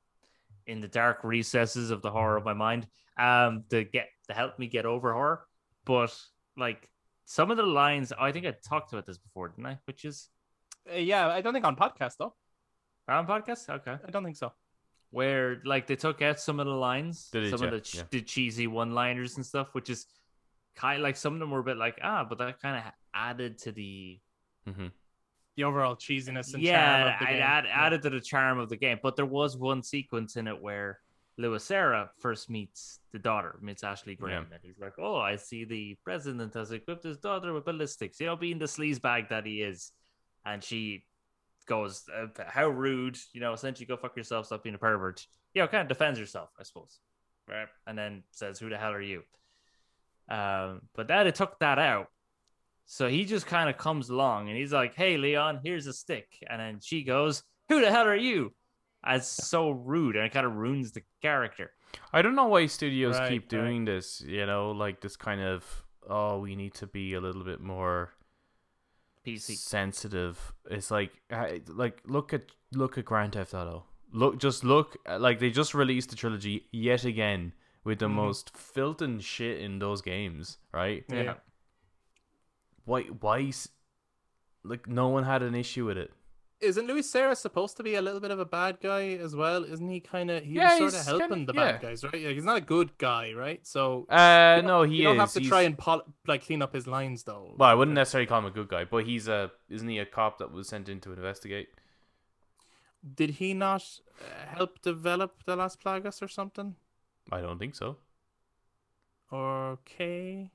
in the dark recesses of the horror of my mind. Um, to get to help me get over horror, but like some of the lines, I think I talked about this before, didn't I? Which is Uh, yeah, I don't think on podcast though. on podcast, okay. I don't think so. Where like they took out some of the lines, Did it, some of the, ch- yeah. the cheesy one-liners and stuff, which is kind of like some of them were a bit like ah, but that kind of added to the hmm the overall cheesiness and charm yeah, of the it game. add, Yeah. added to the charm of the game. But there was one sequence in it where Sera first meets the daughter, meets Ashley Graham, and he's like, "Oh, I see the president has equipped his daughter with ballistics." You know, being the sleaze bag that he is, and she goes, uh, "How rude!" You know, essentially, go fuck yourself, stop being a pervert. You know, kind of defends herself, I suppose, right? And then says, "Who the hell are you?" Um, but then it took that out. So he just kind of comes along and he's like, Hey, Leon, here's a stick. And then she goes, Who the hell are you? As so rude and it kind of ruins the character. I don't know why studios Right, keep right. doing this. You know, like this kind of oh, we need to be a little bit more PC. sensitive. It's like like look at look at Grand Theft Auto. Look, just look like they just released the trilogy yet again with the Mhm. most filth and shit in those games, right? Yeah. Yeah. Why why like no one had an issue with it. Isn't Luis Sera supposed to be a little bit of a bad guy as well? Isn't he kind of he Yeah, was sort of helping kinda- the bad yeah. guys, right? Yeah, he's not a good guy, right? So Uh no, he you don't have to He's- try and pol- like clean up his lines though. Well, I wouldn't necessarily call him a good guy, but he's a isn't he a cop that was sent in to investigate? Did he not uh, help develop the Las Plagas or something? I don't think so. Okay.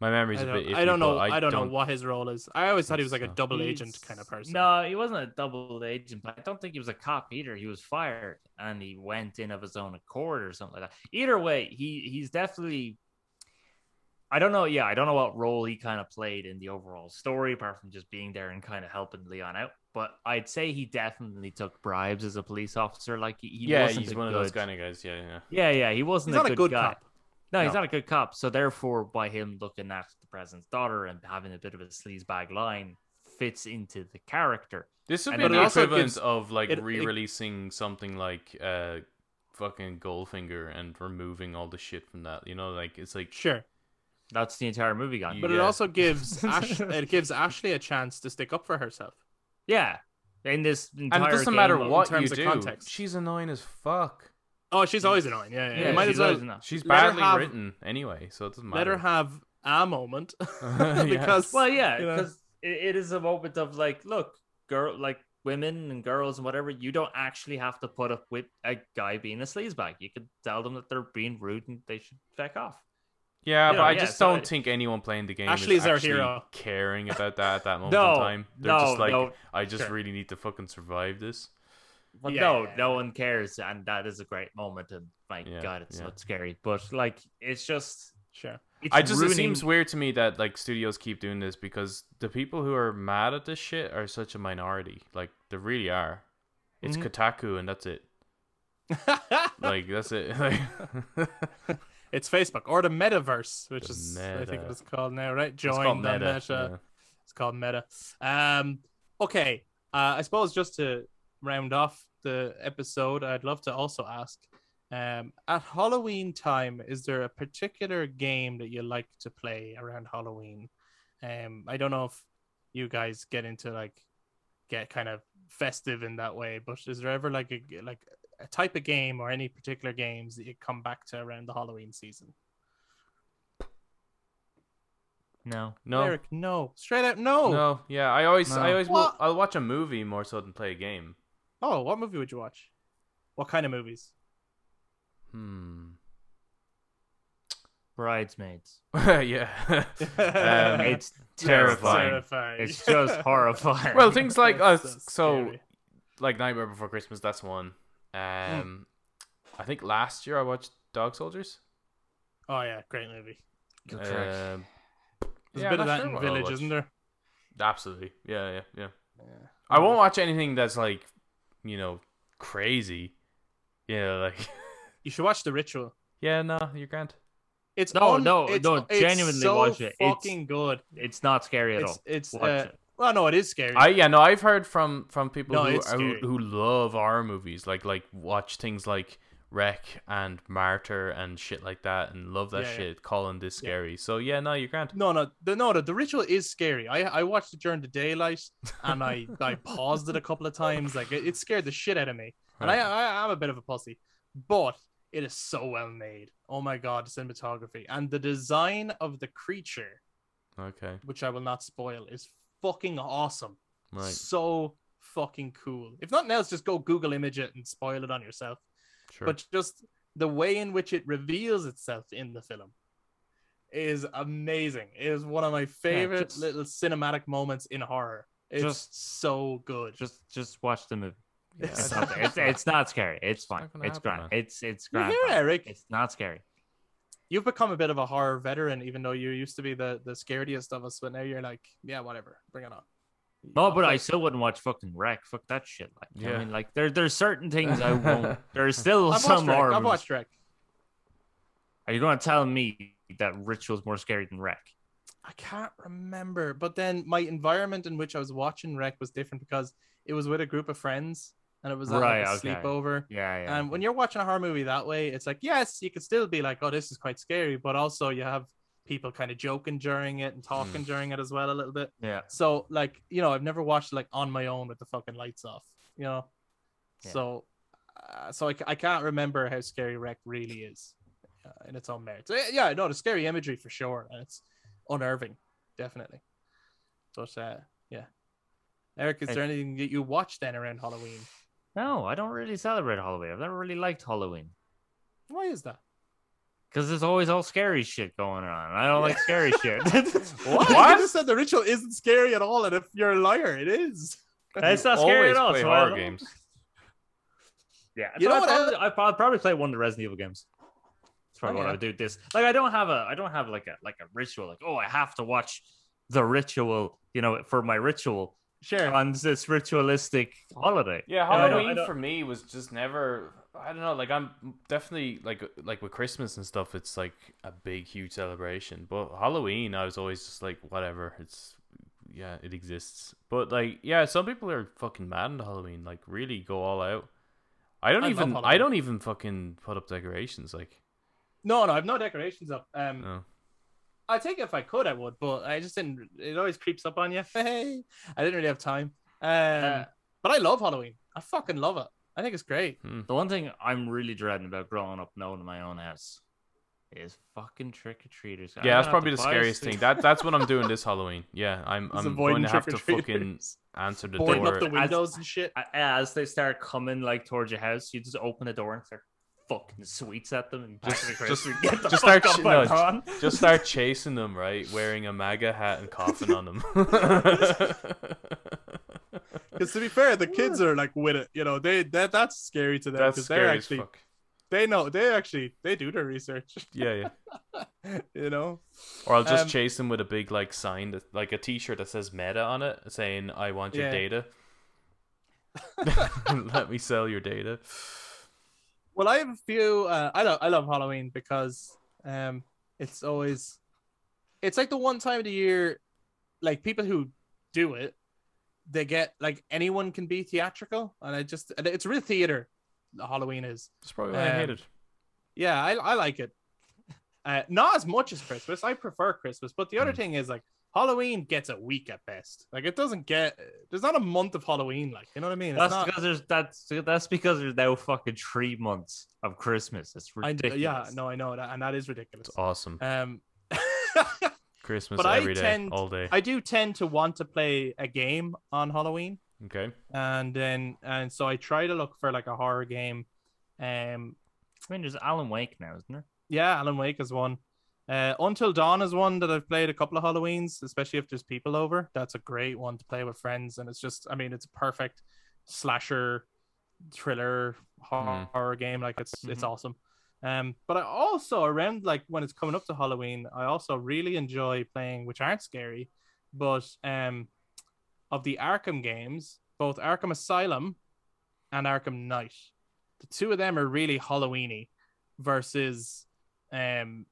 My memory's I a don't, bit iffy. I don't know. but I, don't, don't know what his role is. I always thought he was like a so. double agent kind of person. No, he wasn't a double agent, but I don't think he was a cop either. He was fired and he went in of his own accord or something like that. Either way, he he's definitely I don't know, yeah, I don't know what role he kind of played in the overall story, apart from just being there and kind of helping Leon out. But I'd say he definitely took bribes as a police officer. Like he, he yeah, wasn't he's a one of those kind of guys. Yeah, yeah. Yeah, yeah, he wasn't he's not a a good, good guy. cop. No, he's not a good cop. So therefore, by him looking at the president's daughter and having a bit of a sleazebag line, fits into the character. This would be but the it also equivalent gives- of like it- it- re-releasing something like uh, fucking Goldfinger and removing all the shit from that. You know, like it's like Sure, That's the entire movie gone. but it also gives Ash- it gives Ashley a chance to stick up for herself. Yeah, in this entire and it doesn't game matter what you terms of do. context. She's annoying as fuck. Oh, she's always annoying. Yeah, yeah. Yeah, might she's as well always enough. She's badly have- written anyway, so it doesn't matter. let matter. her have a moment Yeah. because Well, yeah, you know. because it, it is a moment of like, look, girl, like women and girls and whatever, you don't actually have to put up with a guy being a sleazebag. You could tell them that they're being rude and they should back off. Yeah, you but know, I yeah, just so don't it- think anyone playing the game Ashley's is our actually hero. caring about that at that moment No, in time. They're no, just like, no. I just Sure. really need to fucking survive this. But Yeah, no, yeah, no one cares, and that is a great moment. And my Yeah, God, it's yeah. not scary, but like, it's just, sure. it's I just ruining... it seems weird to me that like studios keep doing this because the people who are mad at this shit are such a minority. Like they really are. It's Mhm. Kotaku and that's it. Like that's it. It's Facebook or the Metaverse, which The is I think it's called now, right? Join the meta. Meta. yeah. It's called Meta. Um, okay. Uh, I suppose just to round off the episode, I'd love to also ask, um, at Halloween time, is there a particular game that you like to play around Halloween? Um, I don't know if you guys get into like get kind of festive in that way, but is there ever like a like a type of game or any particular games that you come back to around the Halloween season? no. No. Eric, no, straight out, no. No, yeah, I always, I always, will, I'll watch a movie more so than play a game. Oh, what movie would you watch? What kind of movies? Hmm. Bridesmaids. yeah. um, It's terrifying. terrifying. It's just horrifying. well, things like That's us. so So, scary. like Nightmare Before Christmas, that's one. Um, I think last year I watched Dog Soldiers. Oh yeah, great movie. Good track. Um, There's yeah, a bit I'm of not that sure in what I'll Village, watch. isn't there? Absolutely. Yeah, yeah, yeah. Yeah. I won't watch anything that's like, you know, crazy. Yeah, like, You should watch The Ritual. yeah, no, you're grand. It's No, un- no, it's, no, it's genuinely so watch it. It's- Fucking good. it's not scary at It's all. it's Watch uh, it. Well, no, it is scary. I yeah, no, I've heard from from people No, who, uh, who who love horror movies, like like watch things like REC and Martyr and shit like that, and love that Yeah, yeah. shit, calling this Yeah. scary. So yeah, no, you're grand. No, no, the no, the, the ritual is scary. I I watched it during the daylight, and I I paused it a couple of times. Like it, it scared the shit out of me, and I, I I'm a bit of a pussy, but it is so well made. Oh my god, the cinematography and the design of the creature, Okay. which I will not spoil, is fucking awesome. Right. So fucking cool. If nothing else, just go Google image it and spoil it on yourself. Sure. But just the way in which it reveals itself in the film is amazing. It is one of my favorite just- little cinematic moments in horror. It's Just- so good. Just just watch the movie. Yeah, It's, not, it's, it's not scary. It's fine. not It's happen, grand. man. It's it's You grand. hear. Eric? It's not scary. You've become a bit of a horror veteran, even though you used to be the the scariest of us. But now you're like, yeah, whatever, bring it on. No, but I still wouldn't watch fucking REC. Fuck that shit. Like, Yeah. I mean, like there there's certain things I won't. There's still I've some watched horror. I've watched Rec. Are you going to tell me that Ritual's more scary than REC? I can't remember, but then my environment in which I was watching REC was different because it was with a group of friends and it was at Right, like a okay. sleepover. Yeah, yeah. And when you're watching a horror movie that way, it's like, yes, you could still be like, oh, this is quite scary, but also you have people kind of joking during it and talking during it as well a little bit. yeah. So, like, you know, I've never watched like on my own with the fucking lights off, you know? Yeah. So, uh, so I, I can't remember how scary REC really is uh, in its own merits. Uh, Yeah, no, the scary imagery for sure. And it's unnerving, definitely. But, uh, yeah. Eric, is Hey. there anything that you watched then around Halloween? No, I don't really celebrate Halloween. I've never really liked Halloween Why is that? because there's always all scary shit going on. I don't like scary shit. What? What? You just said the ritual isn't scary at all, and if you're a liar, it is. It's not scary at all. play so horror games. Yeah, You you know know what, Probably, I probably, probably play one of the Resident Evil games. That's probably Oh, what. I would do. This like I don't have a I don't have like a like a ritual like oh I have to watch the ritual you know for my ritual Sure. on this ritualistic holiday. Yeah, I don't- I Halloween don't- for me was just never. I don't know. Like I'm definitely like like with Christmas and stuff. It's like a big, huge celebration. But Halloween, I was always just like whatever. It's yeah, it exists. But like yeah, some people are fucking mad into Halloween. Like really go all out. I don't I even. I don't even fucking put up decorations. Like No, no, I've no decorations up. Um, no. I think if I could, I would, but I just didn't. It always creeps up on you. Hey, I didn't really have time. Um, Uh, but I love Halloween. I fucking love it. I think it's great. The one thing I'm really dreading about growing up and owning my own house is fucking trick or treaters. Yeah, that's probably the scariest thing. That that's what I'm doing this Halloween. Yeah, I'm Just I'm going to have to fucking answer the boarding door. up the As- and shit. As they start coming like towards your house, you just open the door and start fucking sweets at them and Just- just, just- just, get the just fuck start up ch- no, run. Just start chasing them, right? Wearing a MAGA hat and coughing on them. Because to be fair, the kids are like with it. You know, they that that's scary to them That's because they're scary as actually fuck. they know they actually they do their research. Yeah, yeah. you know. Or I'll just Um, chase them with a big like sign, that, like a T-shirt that says Meta on it, saying "I want your Yeah. data." Let me sell your data. Well, I have a few. Uh, I love I love Halloween because um, it's always it's like the one time of the year, like people who do it, they get like anyone can be theatrical, and I just it's real theater. Halloween is. That's probably why I hate Um, it. Yeah, I I like it. Uh, not as much as Christmas. I prefer Christmas, but the other Hmm. thing is like Halloween gets a week at best. Like it doesn't get. There's not a month of Halloween. Like you know what I mean? It's That's not- because there's that's that's because there's now fucking three months of Christmas. It's I, ridiculous. yeah, no, I know that, and that is ridiculous. It's awesome. Um, Christmas but I every day, tend- all day. I do tend to want to play a game on Halloween, Okay. and then and so I try to look for like a horror game. Um, I mean, there's Alan Wake now, isn't there? yeah, Alan Wake is one. Uh, Until Dawn is one that I've played a couple of Halloweens, especially if there's people over. That's a great one to play with friends, and it's just, I mean, it's a perfect slasher, thriller, horror, Mhm. horror game. Like it's it's Mhm. awesome. Um, but I also around like when it's coming up to Halloween, I also really enjoy playing, which aren't scary, but um, of the Arkham games, both Arkham Asylum and Arkham Knight, the two of them are really Halloweeny, versus um,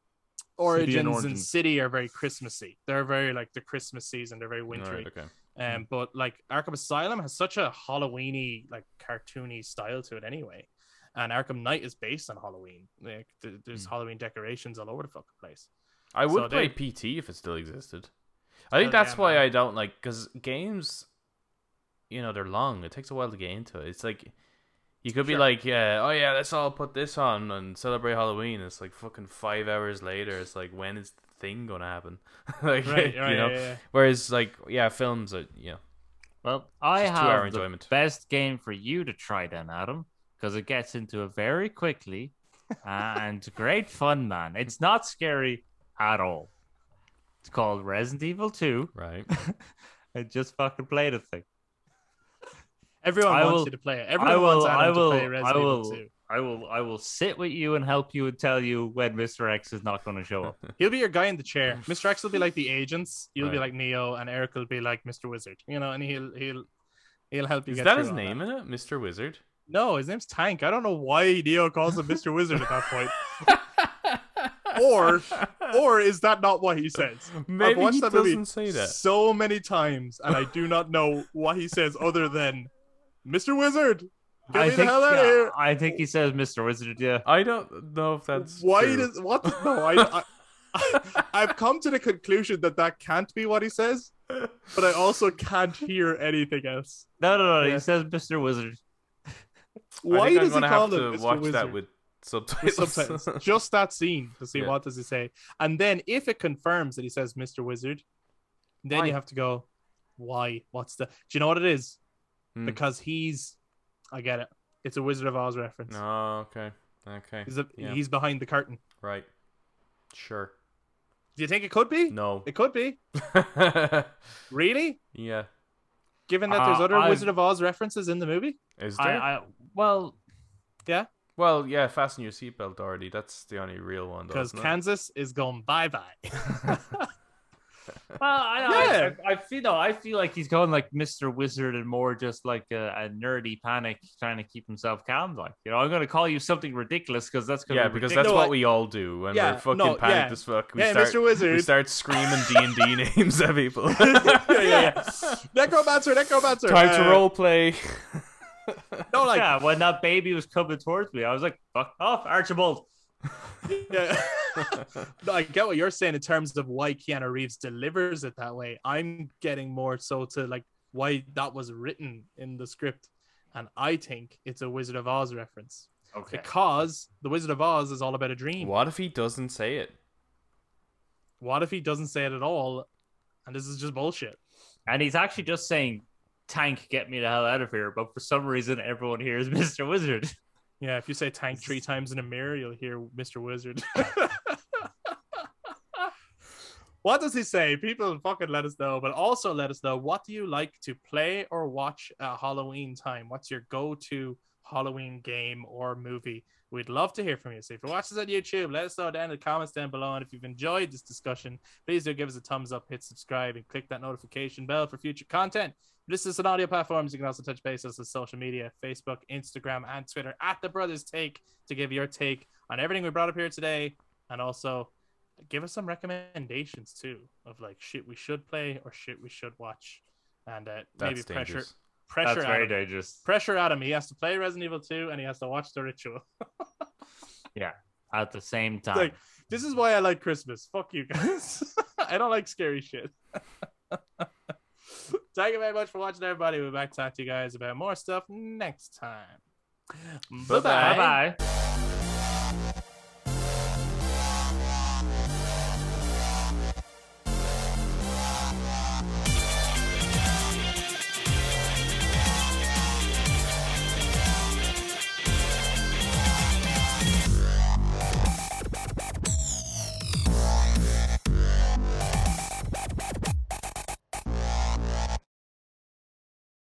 Origins and Origins. City are very Christmassy. They're very like the Christmas season. They're very wintry. right, okay. Um, but like Arkham Asylum has such a Halloweeny, like cartoony style to it anyway, and Arkham Knight is based on Halloween. Like th- there's Hmm. Halloween decorations all over the fucking place. I would So play they- PT if it still existed. I think Oh, that's yeah, why man. I don't like because games, you know, they're long. It takes a while to get into it. It's like you could be like, yeah, oh yeah, let's all put this on and celebrate Halloween. It's like fucking five hours later. It's like when is the thing gonna happen. like, Right, you know. yeah, yeah. Whereas like yeah, films are you know Well, I have the enjoyment. best game for you to try then, Adam, because it gets into it very quickly and great fun, man. It's not scary at all. It's called Resident Evil 2. right. I just fucking played the thing. Everyone I wants will- you to play it. Everyone I will, wants Adam I will, to play Resident I Evil 2. I will, I will sit with you and help you and tell you when Mr. X is not going to show up. He'll be your guy in the chair. Mr. X will be like the agents. You'll be like Neo, and Eric will be like Mr. Wizard. You know, and he'll he'll he'll help you. Is get that his all name in it, Mr. Wizard? No, his name's Tank. I don't know why Neo calls him Mr. Wizard at that point. or or is that not what he says? I've Maybe watched he that doesn't movie say that. so many times, and I do not know what he says other than Mr. Wizard. Get I me think, the hell out yeah, of here. I think he says Mr. Wizard. Yeah, I don't know if that's Why true. does what? No, I, I I've come to the conclusion that that can't be what he says, but I also can't hear anything else. no, no, no. Yeah. He says Mr. Wizard. I Why think does I'm he call have him to Mr. watch Wizard? that with with subtitles. subtitles. Just that scene to see Yeah. what does he say, and then if it confirms that he says Mr. Wizard, then Why? you have to go, why? What's the? Do you know what it is? Hmm. Because he's, I get it. It's a Wizard of Oz reference. Oh, okay. Okay. He's, a, Yeah. he's behind the curtain. Right. Sure. Do you think it could be? No. It could be. Really? yeah. Given that there's Uh, other I've- Wizard of Oz references in the movie? Is I, there? I, well, yeah. Well, yeah, fasten your seatbelt already. That's the only real one. Because? Kansas is going bye bye. Well, I, Yeah. I, I, I feel no, I feel like he's going like Mr. Wizard and more just like a, a nerdy panic, trying to keep himself calm. Like, you know, I'm going to call you something ridiculous because that's going Yeah, be because ridiculous. that's No, what we all do when Yeah, we're fucking no, panicked yeah. as fuck. We hey, start, Mr. Wizard. we start screaming D and D names at people. yeah, yeah, yeah. Necromancer, Necromancer. Time to uh, role play. No, like, yeah, when that baby was coming towards me, I was like, "Fuck off, Archibald." yeah. No, I get what you're saying in terms of why Keanu Reeves delivers it that way. I'm getting more so to like why that was written in the script. And I think it's a Wizard of Oz reference. Okay. Because the Wizard of Oz is all about a dream. what if he doesn't say it? What if he doesn't say it at all? And this is just bullshit. And he's actually just saying, "Tank, get me the hell out of here." But for some reason, everyone hears Mr. Wizard. Yeah, if you say tank three times in a mirror, you'll hear Mr. Wizard. what does he say? People fucking let us know, but also let us know what do you like to play or watch at Halloween time? What's your go-to Halloween game or movie? We'd love to hear from you. So if you're watching this on YouTube, let us know down in the comments down below. And if you've enjoyed this discussion, please do give us a thumbs up, hit subscribe, and click that notification bell for future content. This is an audio platforms. You can also touch base us on social media, Facebook, Instagram, and Twitter at the Brothers Take to give your take on everything we brought up here today. And also give us some recommendations too of like shit we should play or shit we should watch. And uh, maybe pressure dangerous. pressure That's very dangerous. Pressure Adam. He has to play Resident Evil 2 and he has to watch the ritual. Yeah, at the same time, like- This is why I like Christmas. Fuck you guys. I don't like scary shit. Thank you very much for watching, everybody. We'll be back to talk to you guys about more stuff next time. Bye bye.